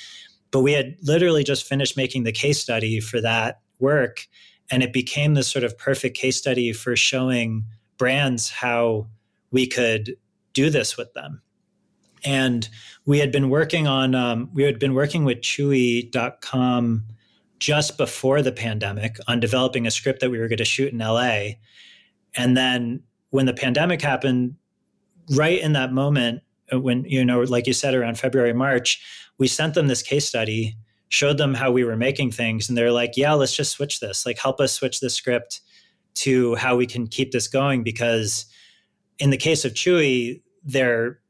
But we had literally just finished making the case study for that work, and it became this sort of perfect case study for showing brands how we could do this with them. And we had been working on, um, we had been working with Chewy.com just before the pandemic on developing a script that we were going to shoot in LA. And then when the pandemic happened, right in that moment, uh, when, you know, like you said, around February, March, we sent them this case study, showed them how we were making things. And they're like, yeah, let's just switch this. Like, help us switch the script to how we can keep this going because in the case of Chewy, their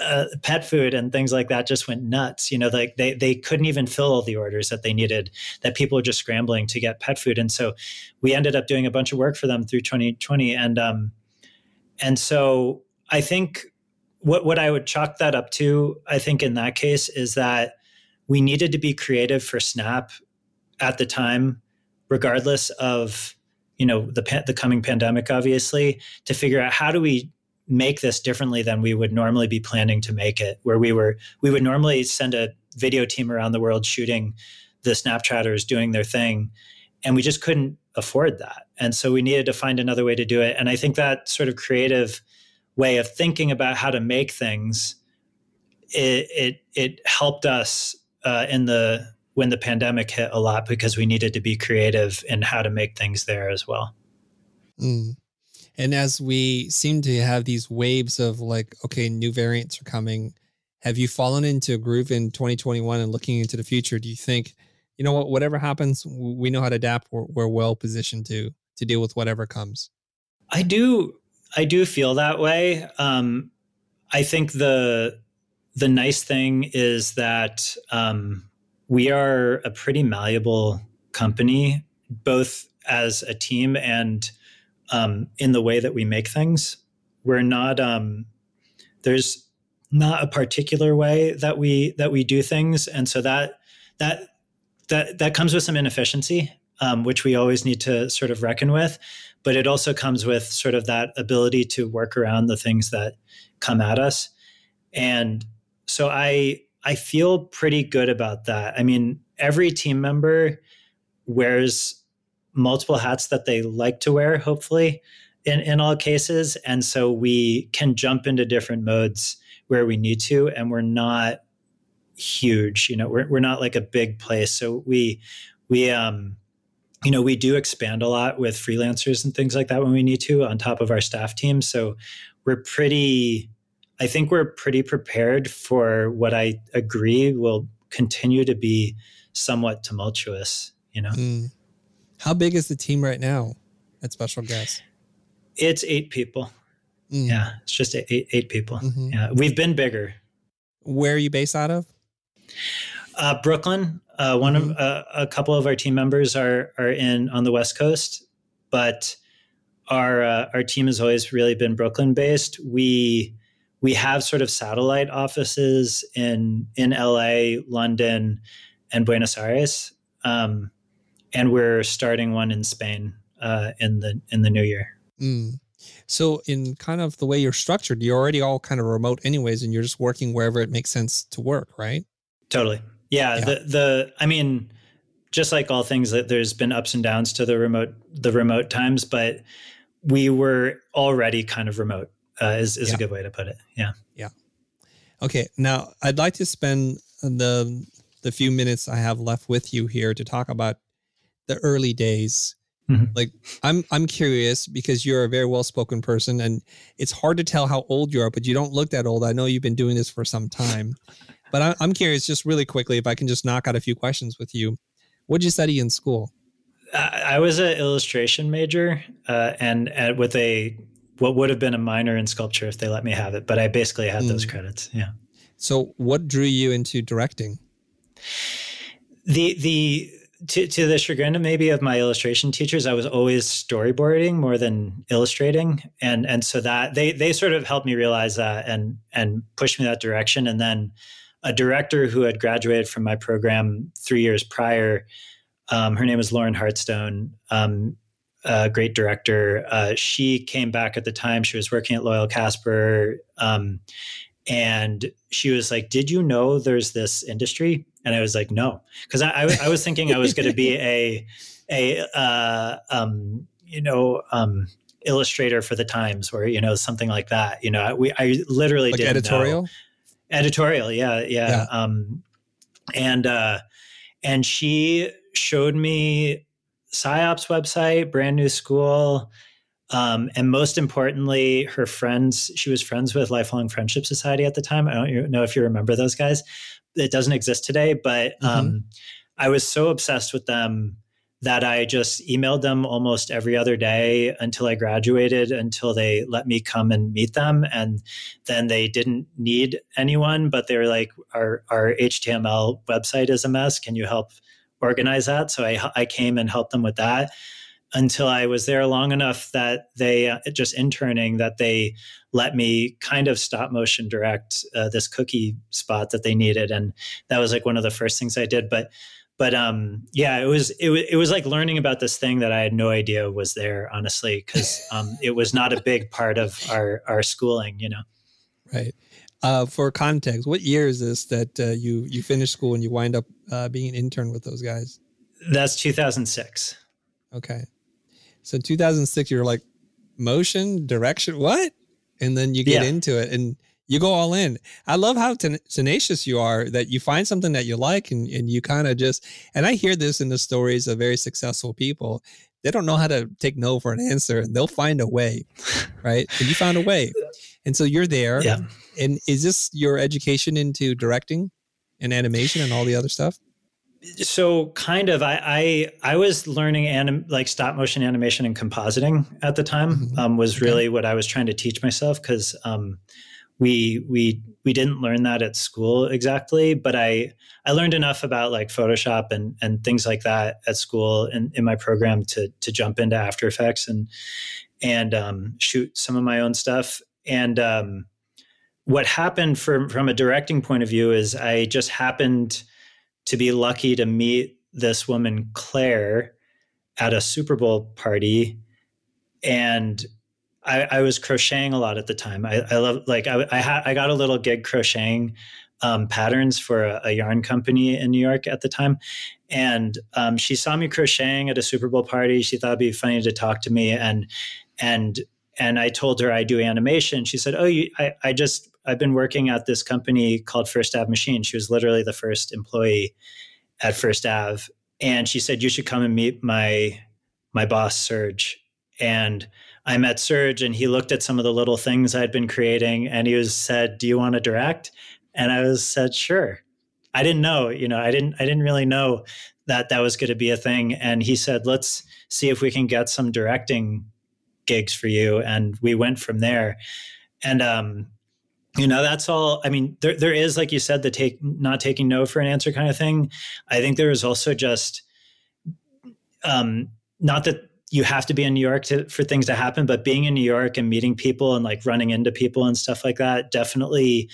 uh, pet food and things like that just went nuts. You know, like they they couldn't even fill all the orders that they needed. That people were just scrambling to get pet food, and so we ended up doing a bunch of work for them through 2020. And um, and so I think what what I would chalk that up to, I think in that case, is that we needed to be creative for Snap at the time, regardless of you know the the coming pandemic obviously to figure out how do we make this differently than we would normally be planning to make it where we were we would normally send a video team around the world shooting the snapchatters doing their thing and we just couldn't afford that. And so we needed to find another way to do it. And i think that sort of creative way of thinking about how to make things it it, it helped us uh, in the when the pandemic hit a lot because we needed to be creative in how to make things there as well. Mm. And as we seem to have these waves of like, okay, new variants are coming, have you fallen into a groove in 2021 and looking into the future? Do you think, you know what, whatever happens, we know how to adapt. We're, we're well positioned to to deal with whatever comes. I do, I do feel that way. Um, I think the the nice thing is that um, we are a pretty malleable company, both as a team and um, in the way that we make things. We're not um, there's not a particular way that we that we do things, and so that that that that comes with some inefficiency, um, which we always need to sort of reckon with. But it also comes with sort of that ability to work around the things that come at us, and so I I feel pretty good about that. I mean, every team member wears multiple hats that they like to wear, hopefully, in, in all cases. And so we can jump into different modes where we need to, and we're not huge. You know, we're, we're not like a big place. So we, we, um, you know, we do expand a lot with freelancers and things like that when we need to on top of our staff team. So we're pretty I think we're pretty prepared for what I agree will continue to be somewhat tumultuous, you know. Mm. How big is the team right now at Special Guest? It's eight people. Mm. Yeah, it's just eight, eight people. Mm-hmm. Yeah, we've been bigger. Where are you based out of? Uh, Brooklyn. Uh, one mm-hmm. of uh, a couple of our team members are are in on the West Coast, but our uh, our team has always really been Brooklyn based. We we have sort of satellite offices in in LA, London, and Buenos Aires, um, and we're starting one in Spain uh, in the in the new year. Mm. So, in kind of the way you're structured, you're already all kind of remote, anyways, and you're just working wherever it makes sense to work, right? Totally. Yeah. yeah. The the I mean, just like all things, that there's been ups and downs to the remote the remote times, but we were already kind of remote uh, is is yeah. a good way to put it. Yeah. Yeah. Okay. Now I'd like to spend the the few minutes I have left with you here to talk about the early days. Mm-hmm. Like I'm I'm curious because you're a very well spoken person and it's hard to tell how old you are, but you don't look that old. I know you've been doing this for some time. but I, I'm curious, just really quickly, if I can just knock out a few questions with you. What did you study in school? I was an illustration major, uh, and, and with a what would have been a minor in sculpture if they let me have it, but I basically had mm. those credits. Yeah. So what drew you into directing? The the to, to the chagrin of maybe of my illustration teachers, I was always storyboarding more than illustrating, and and so that they they sort of helped me realize that and and push me that direction. And then a director who had graduated from my program three years prior, um, her name was Lauren Hartstone, um, a great director. Uh, she came back at the time. She was working at Loyalkaspar. Um, and she was like, Did you know there's this industry? And I was like, No. Because I, I, I, was thinking I was going to be a, a uh, um, you know, um, illustrator for the Times or, you know, something like that. You know, we, I literally like did editorial. Know. Editorial. Yeah. Yeah. yeah. Um, and, uh, and she showed me PSYOP's website, brand new school. Um, and most importantly, her friends, she was friends with Lifelong Friendship Society at the time. I don't know if you remember those guys. It doesn't exist today, but mm-hmm. um, I was so obsessed with them that I just emailed them almost every other day until I graduated, until they let me come and meet them. And then they didn't need anyone, but they were like, our, our HTML website is a mess. Can you help organize that? So I, I came and helped them with that until I was there long enough that they uh, just interning that they let me kind of stop motion direct uh, this cookie spot that they needed, and that was like one of the first things I did. But but um, yeah, it was it, was it was like learning about this thing that I had no idea was there, honestly, because um, it was not a big part of our our schooling, you know. Right. Uh, for context, what year is this that uh, you you finish school and you wind up uh, being an intern with those guys? That's 2006. Okay. So 2006, you're like motion, direction, what? And then you get yeah. into it and you go all in. I love how ten- tenacious you are that you find something that you like and, and you kind of just, and I hear this in the stories of very successful people. They don't know how to take no for an answer. And they'll find a way, right? And you found a way. And so you're there. Yeah. And is this your education into directing and animation and all the other stuff? so kind of I, I i, was learning anim, like stop motion animation and compositing at the time mm-hmm. um, was really what i was trying to teach myself because um, we we we didn't learn that at school exactly but i i learned enough about like photoshop and and things like that at school and in my program to to jump into after effects and and um, shoot some of my own stuff and um, what happened from from a directing point of view is i just happened to be lucky to meet this woman, Claire, at a Super Bowl party. And I, I was crocheting a lot at the time. I, I love, like, I, I, ha- I got a little gig crocheting um, patterns for a, a, yarn company in New York at the time. And um, she saw me crocheting at a Super Bowl party. She thought it'd be funny to talk to me. And, and, and I told her I do animation. She said, "Oh, you, I, I just I've been working at this company called First Ave Machine. She was literally the first employee at First Ave, and she said you should come and meet my my boss Serge. And I met Serge, and he looked at some of the little things I'd been creating, and he was said, "Do you want to direct?" And I was said, "Sure." I didn't know, you know, I didn't I didn't really know that that was going to be a thing. And he said, "Let's see if we can get some directing gigs for you." And we went from there. And um, you know that's all i mean there, there is like you said the take not taking no for an answer kind of thing i think there is also just um not that you have to be in new york to, for things to happen but being in new york and meeting people and like running into people and stuff like that definitely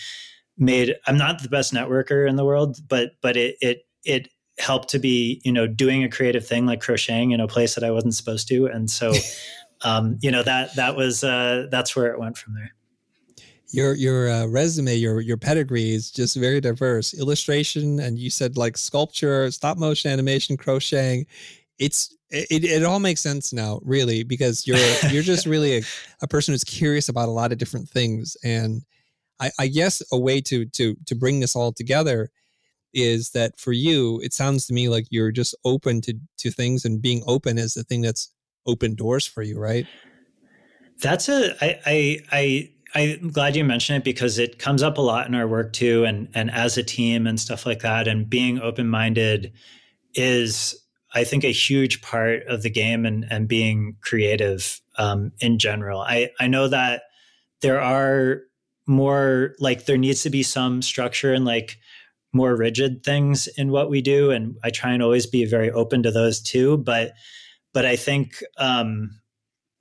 made i'm not the best networker in the world but but it it it helped to be you know doing a creative thing like crocheting in a place that i wasn't supposed to and so um you know that that was uh that's where it went from there your your uh, resume, your your pedigree is just very diverse. Illustration, and you said like sculpture, stop motion animation, crocheting. It's it, it all makes sense now, really, because you're you're just really a, a person who's curious about a lot of different things. And I, I guess a way to to to bring this all together is that for you, it sounds to me like you're just open to to things, and being open is the thing that's open doors for you, right? That's a I I I I'm glad you mentioned it because it comes up a lot in our work too, and and as a team and stuff like that. And being open minded is, I think, a huge part of the game and and being creative um, in general. I I know that there are more like there needs to be some structure and like more rigid things in what we do and i try and always be very open to those too but but i think um,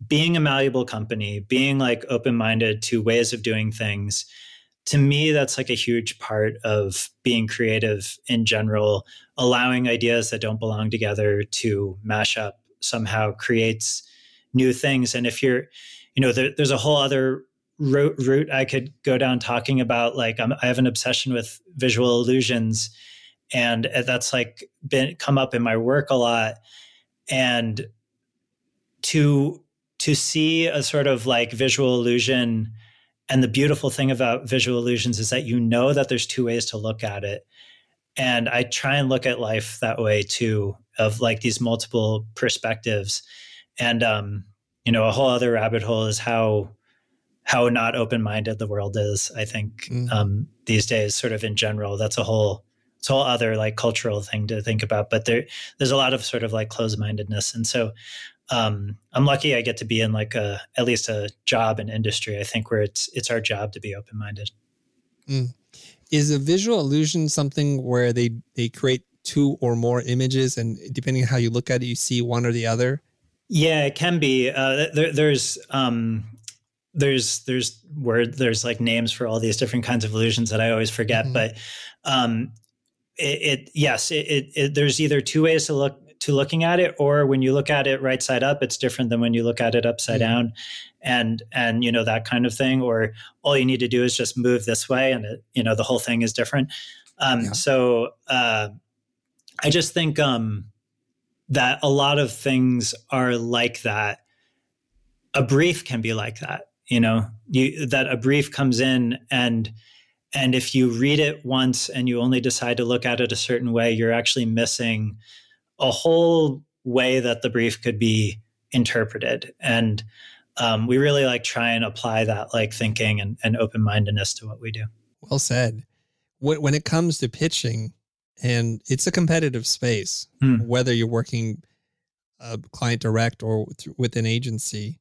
being a malleable company being like open-minded to ways of doing things to me that's like a huge part of being creative in general. Allowing ideas that don't belong together to mash up somehow creates new things. And if you're you know there, there's a whole other route, i could go down talking about like I'm, i have an obsession with visual illusions. And that's like been come up in my work a lot and to to see a sort of like visual illusion and the beautiful thing about visual illusions is that you know that there's two ways to look at it. And i try and look at life that way too of like these multiple perspectives. And um you know a whole other rabbit hole is how how not open-minded the world is i think mm. um these days sort of in general. That's a whole it's a whole other like cultural thing to think about but there there's a lot of sort of like closed-mindedness and so um, I'm lucky I get to be in like a at least a job and industry. I think where it's it's our job to be open minded. Mm. Is a visual illusion something where they they create two or more images, and depending on how you look at it, you see one or the other? Yeah, it can be. Uh, there, there's um, there's there's word there's like names for all these different kinds of illusions that I always forget, mm-hmm. but um, it, it yes, it, it, there's either two ways to look to looking at it or when you look at it right side up it's different than when you look at it upside mm-hmm. down and and you know that kind of thing or all you need to do is just move this way and it, you know the whole thing is different um, yeah. so uh, i just think um, that a lot of things are like that a brief can be like that you know you that a brief comes in and and if you read it once and you only decide to look at it a certain way you're actually missing a whole way that the brief could be interpreted. And um, we really like try and apply that like thinking and, and open mindedness to what we do. Well said. When it comes to pitching, and it's a competitive space, hmm. whether you're working uh, client direct or with an agency.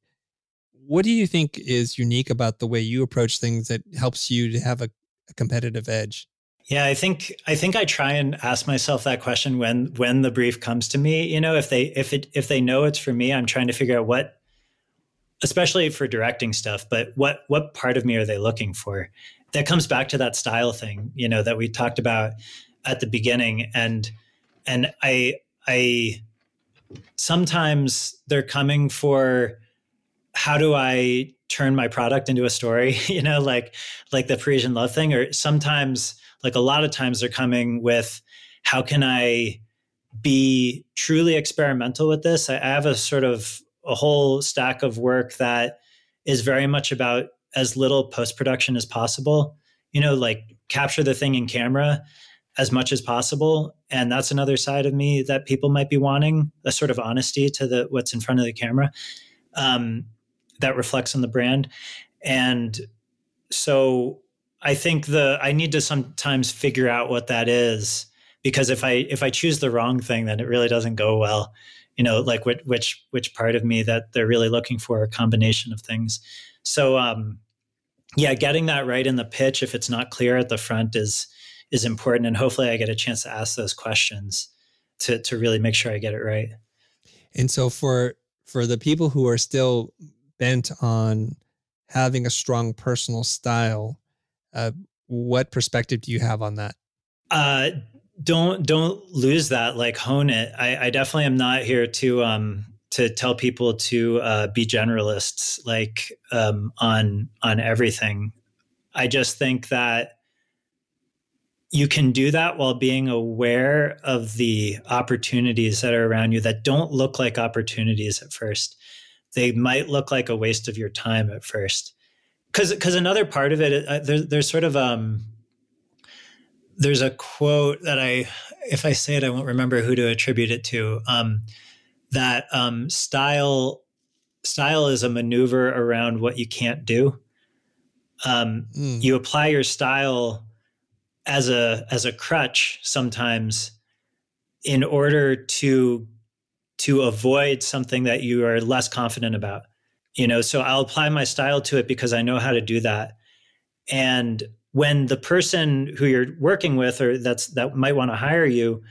What do you think is unique about the way you approach things that helps you to have a, a competitive edge? Yeah, I think I think I try and ask myself that question when when the brief comes to me. You know, if they if it if they know it's for me, I'm trying to figure out what, especially for directing stuff. But what what part of me are they looking for? That comes back to that style thing, you know, that we talked about at the beginning. And and I I sometimes they're coming for how do I turn my product into a story? you know, like like the Parisian love thing, or sometimes like a lot of times they're coming with how can I be truly experimental with this? I have a sort of a whole stack of work that is very much about as little post production as possible. You know, like capture the thing in camera as much as possible and that's another side of me that people might be wanting a sort of honesty to the what's in front of the camera um, that reflects on the brand and so I think the I need to sometimes figure out what that is because if I if I choose the wrong thing, then it really doesn't go well. You know, like which which which part of me that they're really looking for a combination of things. So um, yeah, getting that right in the pitch if it's not clear at the front is is important, and hopefully I get a chance to ask those questions to to really make sure I get it right. And so for for the people who are still bent on having a strong personal style uh, what perspective do you have on that? Uh, don't don't lose that. Like hone it. I, I definitely am not here to um, to tell people to uh, be generalists like um, on on everything. I just think that you can do that while being aware of the opportunities that are around you that don't look like opportunities at first. They might look like a waste of your time at first because because another part of it uh, there, there's sort of um there's a quote that I if I say it I won't remember who to attribute it to um that um style style is a maneuver around what you can't do um mm. you apply your style as a as a crutch sometimes in order to to avoid something that you are less confident about you know? So i'll apply my style to it because i know how to do that. And when the person who you're working with or that's that might want to hire you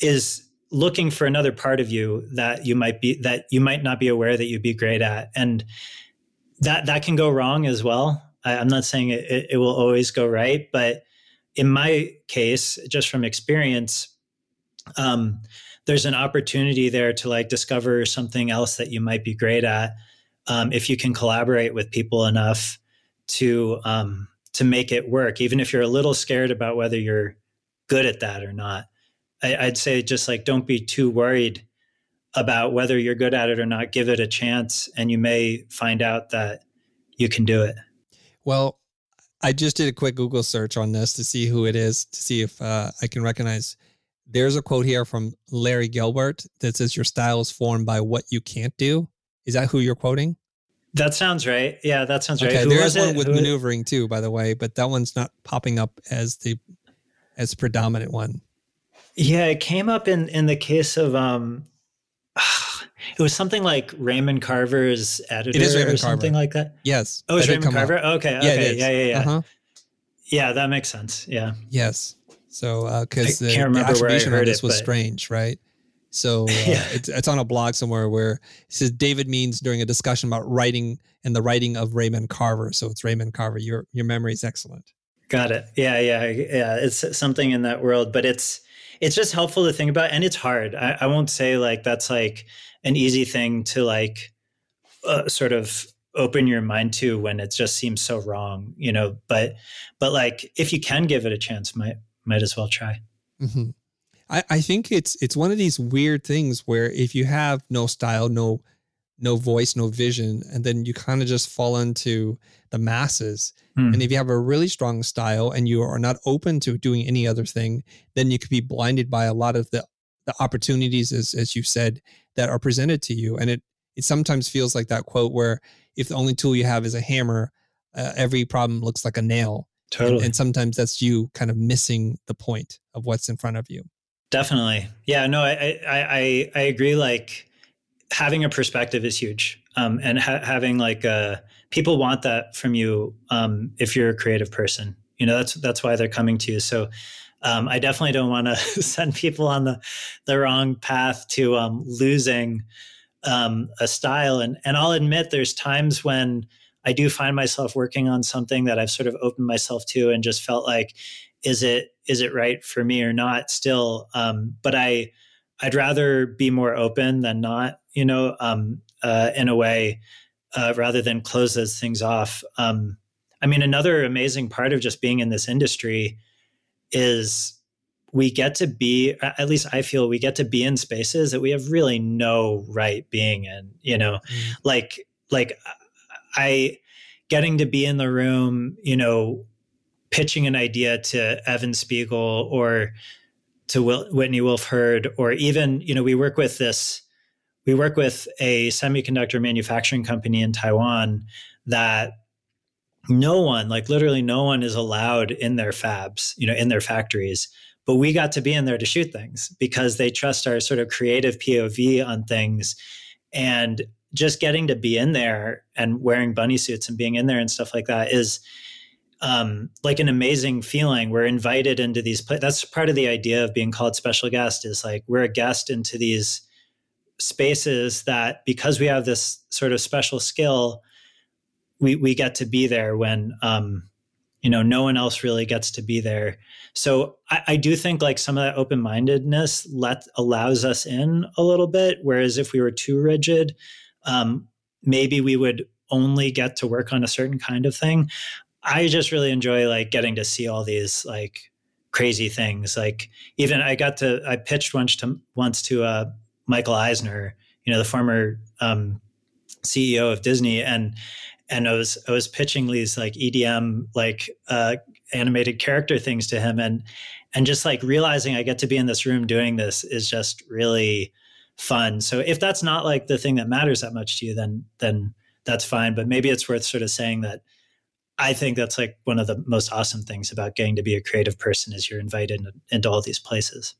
is looking for another part of you that you might be that you might not be aware that you'd be great at. And that that can go wrong as well. I, am not saying it, it will always go right but in my case just from experience um, there's an opportunity there to like discover something else that you might be great at um, if you can collaborate with people enough to um, to make it work, even if you're a little scared about whether you're good at that or not. I, I'd say just like don't be too worried about whether you're good at it or not. Give it a chance, and you may find out that you can do it. Well, I just did a quick Google search on this to see who it is, to see if uh, I can recognize. There's a quote here from Larry Gilbert that says, Your style is formed by what you can't do. Is that who you're quoting? That sounds right. Yeah, that sounds right. Okay, there is one with Who maneuvering too, by the way, but that one's not popping up as the as predominant one. Yeah, it came up in in the case of um it was something like Raymond Carver's editor it is Raymond or something Carver. like that. Yes. Oh, it's Raymond Carver. Okay. Okay. Yeah, yeah, yeah. Uh-huh. Yeah, that makes sense. Yeah. Yes. So because uh, the, the attribution on this it, was but... strange, right? So uh, yeah. it's, it's on a blog somewhere where it says David Means during a discussion about writing and the writing of Raymond Carver. So it's Raymond Carver. Your your memory is excellent. Got it. Yeah, yeah, yeah. It's something in that world, but it's it's just helpful to think about, and it's hard. I, I won't say like that's like an easy thing to like uh, sort of open your mind to when it just seems so wrong, you know. But but like if you can give it a chance, might might as well try. Mm-hmm. I, I think it's it's one of these weird things where if you have no style, no no voice, no vision, and then you kind of just fall into the masses. Hmm. And if you have a really strong style and you are not open to doing any other thing, then you could be blinded by a lot of the the opportunities, as as you said, that are presented to you. And it it sometimes feels like that quote where if the only tool you have is a hammer, uh, every problem looks like a nail. Totally. And, and sometimes that's you kind of missing the point of what's in front of you. Definitely. Yeah, no, I, I, I, I agree. Like having a perspective is huge. Um, and ha- having like, uh, people want that from you. Um, if you're a creative person, you know, that's, that's why they're coming to you. So, um, I definitely don't want to send people on the, the wrong path to, um, losing, um, a style. And, and I'll admit there's times when I do find myself working on something that I've sort of opened myself to and just felt like, is it is it right for me or not still? Um, but i i'd rather be more open than not you know um, uh, in a way uh, rather than close those things off. Um, i mean another amazing part of just being in this industry is we get to be at least i feel we get to be in spaces that we have really no right being in you know? Mm. like like i getting to be in the room you know pitching an idea to Evan Spiegel or to Will, Whitney Wolfe Herd, or even, you know, we work with this, we work with a semiconductor manufacturing company in Taiwan that no one, like literally no one is allowed in their fabs, you know, in their factories. But we got to be in there to shoot things because they trust our sort of creative POV on things. And just getting to be in there and wearing bunny suits and being in there and stuff like that is um, like an amazing feeling. We're invited into these. That's part of the idea of being called special guest. Is like we're a guest into these spaces that because we have this sort of special skill, we we get to be there when um, you know no one else really gets to be there. So I, I do think like some of that open mindedness let allows us in a little bit. Whereas if we were too rigid, um, maybe we would only get to work on a certain kind of thing. I just really enjoy like getting to see all these like crazy things. Like even I got to I pitched once to once to uh, Michael Eisner, you know, the former um, CEO of Disney, and and I was I was pitching these like EDM like uh, animated character things to him, and and just like realizing I get to be in this room doing this is just really fun. So if that's not like the thing that matters that much to you, then then that's fine. But maybe it's worth sort of saying that I think that's like one of the most awesome things about getting to be a creative person is you're invited into all these places.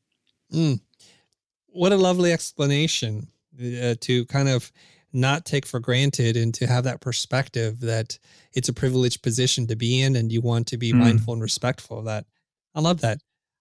Mm. What a lovely explanation uh, to kind of not take for granted and to have that perspective that it's a privileged position to be in and you want to be mm. mindful and respectful of that. I love that.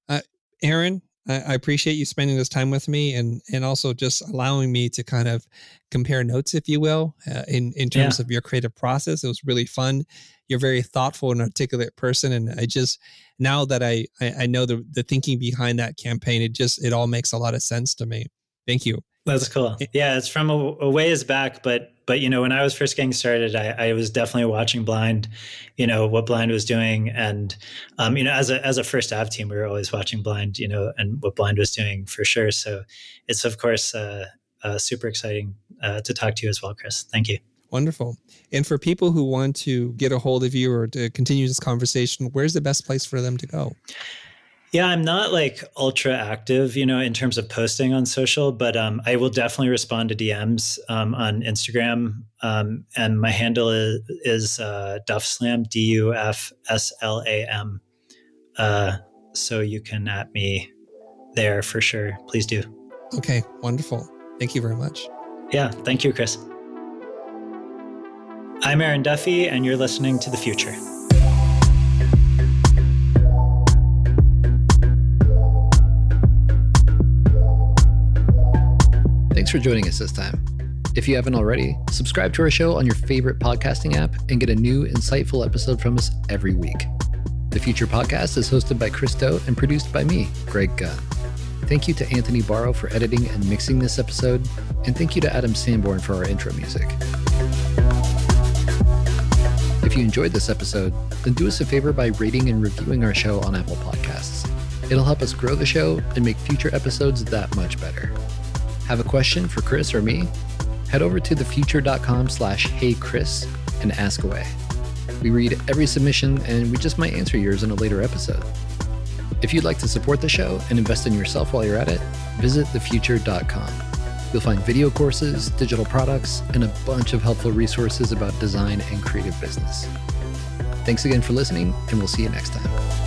Uh, Aaron, I, I, appreciate you spending this time with me and and also just allowing me to kind of compare notes, if you will, uh, in in terms yeah. of your creative process. It was really fun. You're a very thoughtful and articulate person, and I just now that I I, I know the the thinking behind that campaign, it just it all makes a lot of sense to me. Thank you. That's cool. Yeah, it's from a, a ways back, but but you know when I was first getting started, I, I was definitely watching Blind, you know what Blind was doing, and um, you know as a as a First Ave team, we were always watching Blind, you know, and what Blind was doing for sure. So it's of course uh, uh, super exciting uh, to talk to you as well, Chris. Thank you. Wonderful. And for people who want to get a hold of you or to continue this conversation, where's the best place for them to go? Yeah, I'm not like ultra active, you know, in terms of posting on social, but um, I will definitely respond to DMs um, on Instagram. Um, and my handle is, is uh, Dufslam, D U F S L A M. Uh, so you can at me there for sure. Please do. Okay, wonderful. Thank you very much. Yeah, thank you, Chris. I'm Aaron Duffy, and you're listening to The Futur. For joining us this time. If you haven't already, subscribe to our show on your favorite podcasting app and get a new, insightful episode from us every week. The Futur Podcast is hosted by Chris Do and produced by me, Greg Gunn. Thank you to Anthony Barrow for editing and mixing this episode, and thank you to Adam Sanborn for our intro music. If you enjoyed this episode, then do us a favor by rating and reviewing our show on Apple Podcasts. It'll help us grow the show and make future episodes that much better. Have a question for Chris or me? Head over to thefutur.com slash heychris and ask away. We read every submission and we just might answer yours in a later episode. If you'd like to support the show and invest in yourself while you're at it, visit thefutur.com. You'll find video courses, digital products, and a bunch of helpful resources about design and creative business. Thanks again for listening, and we'll see you next time.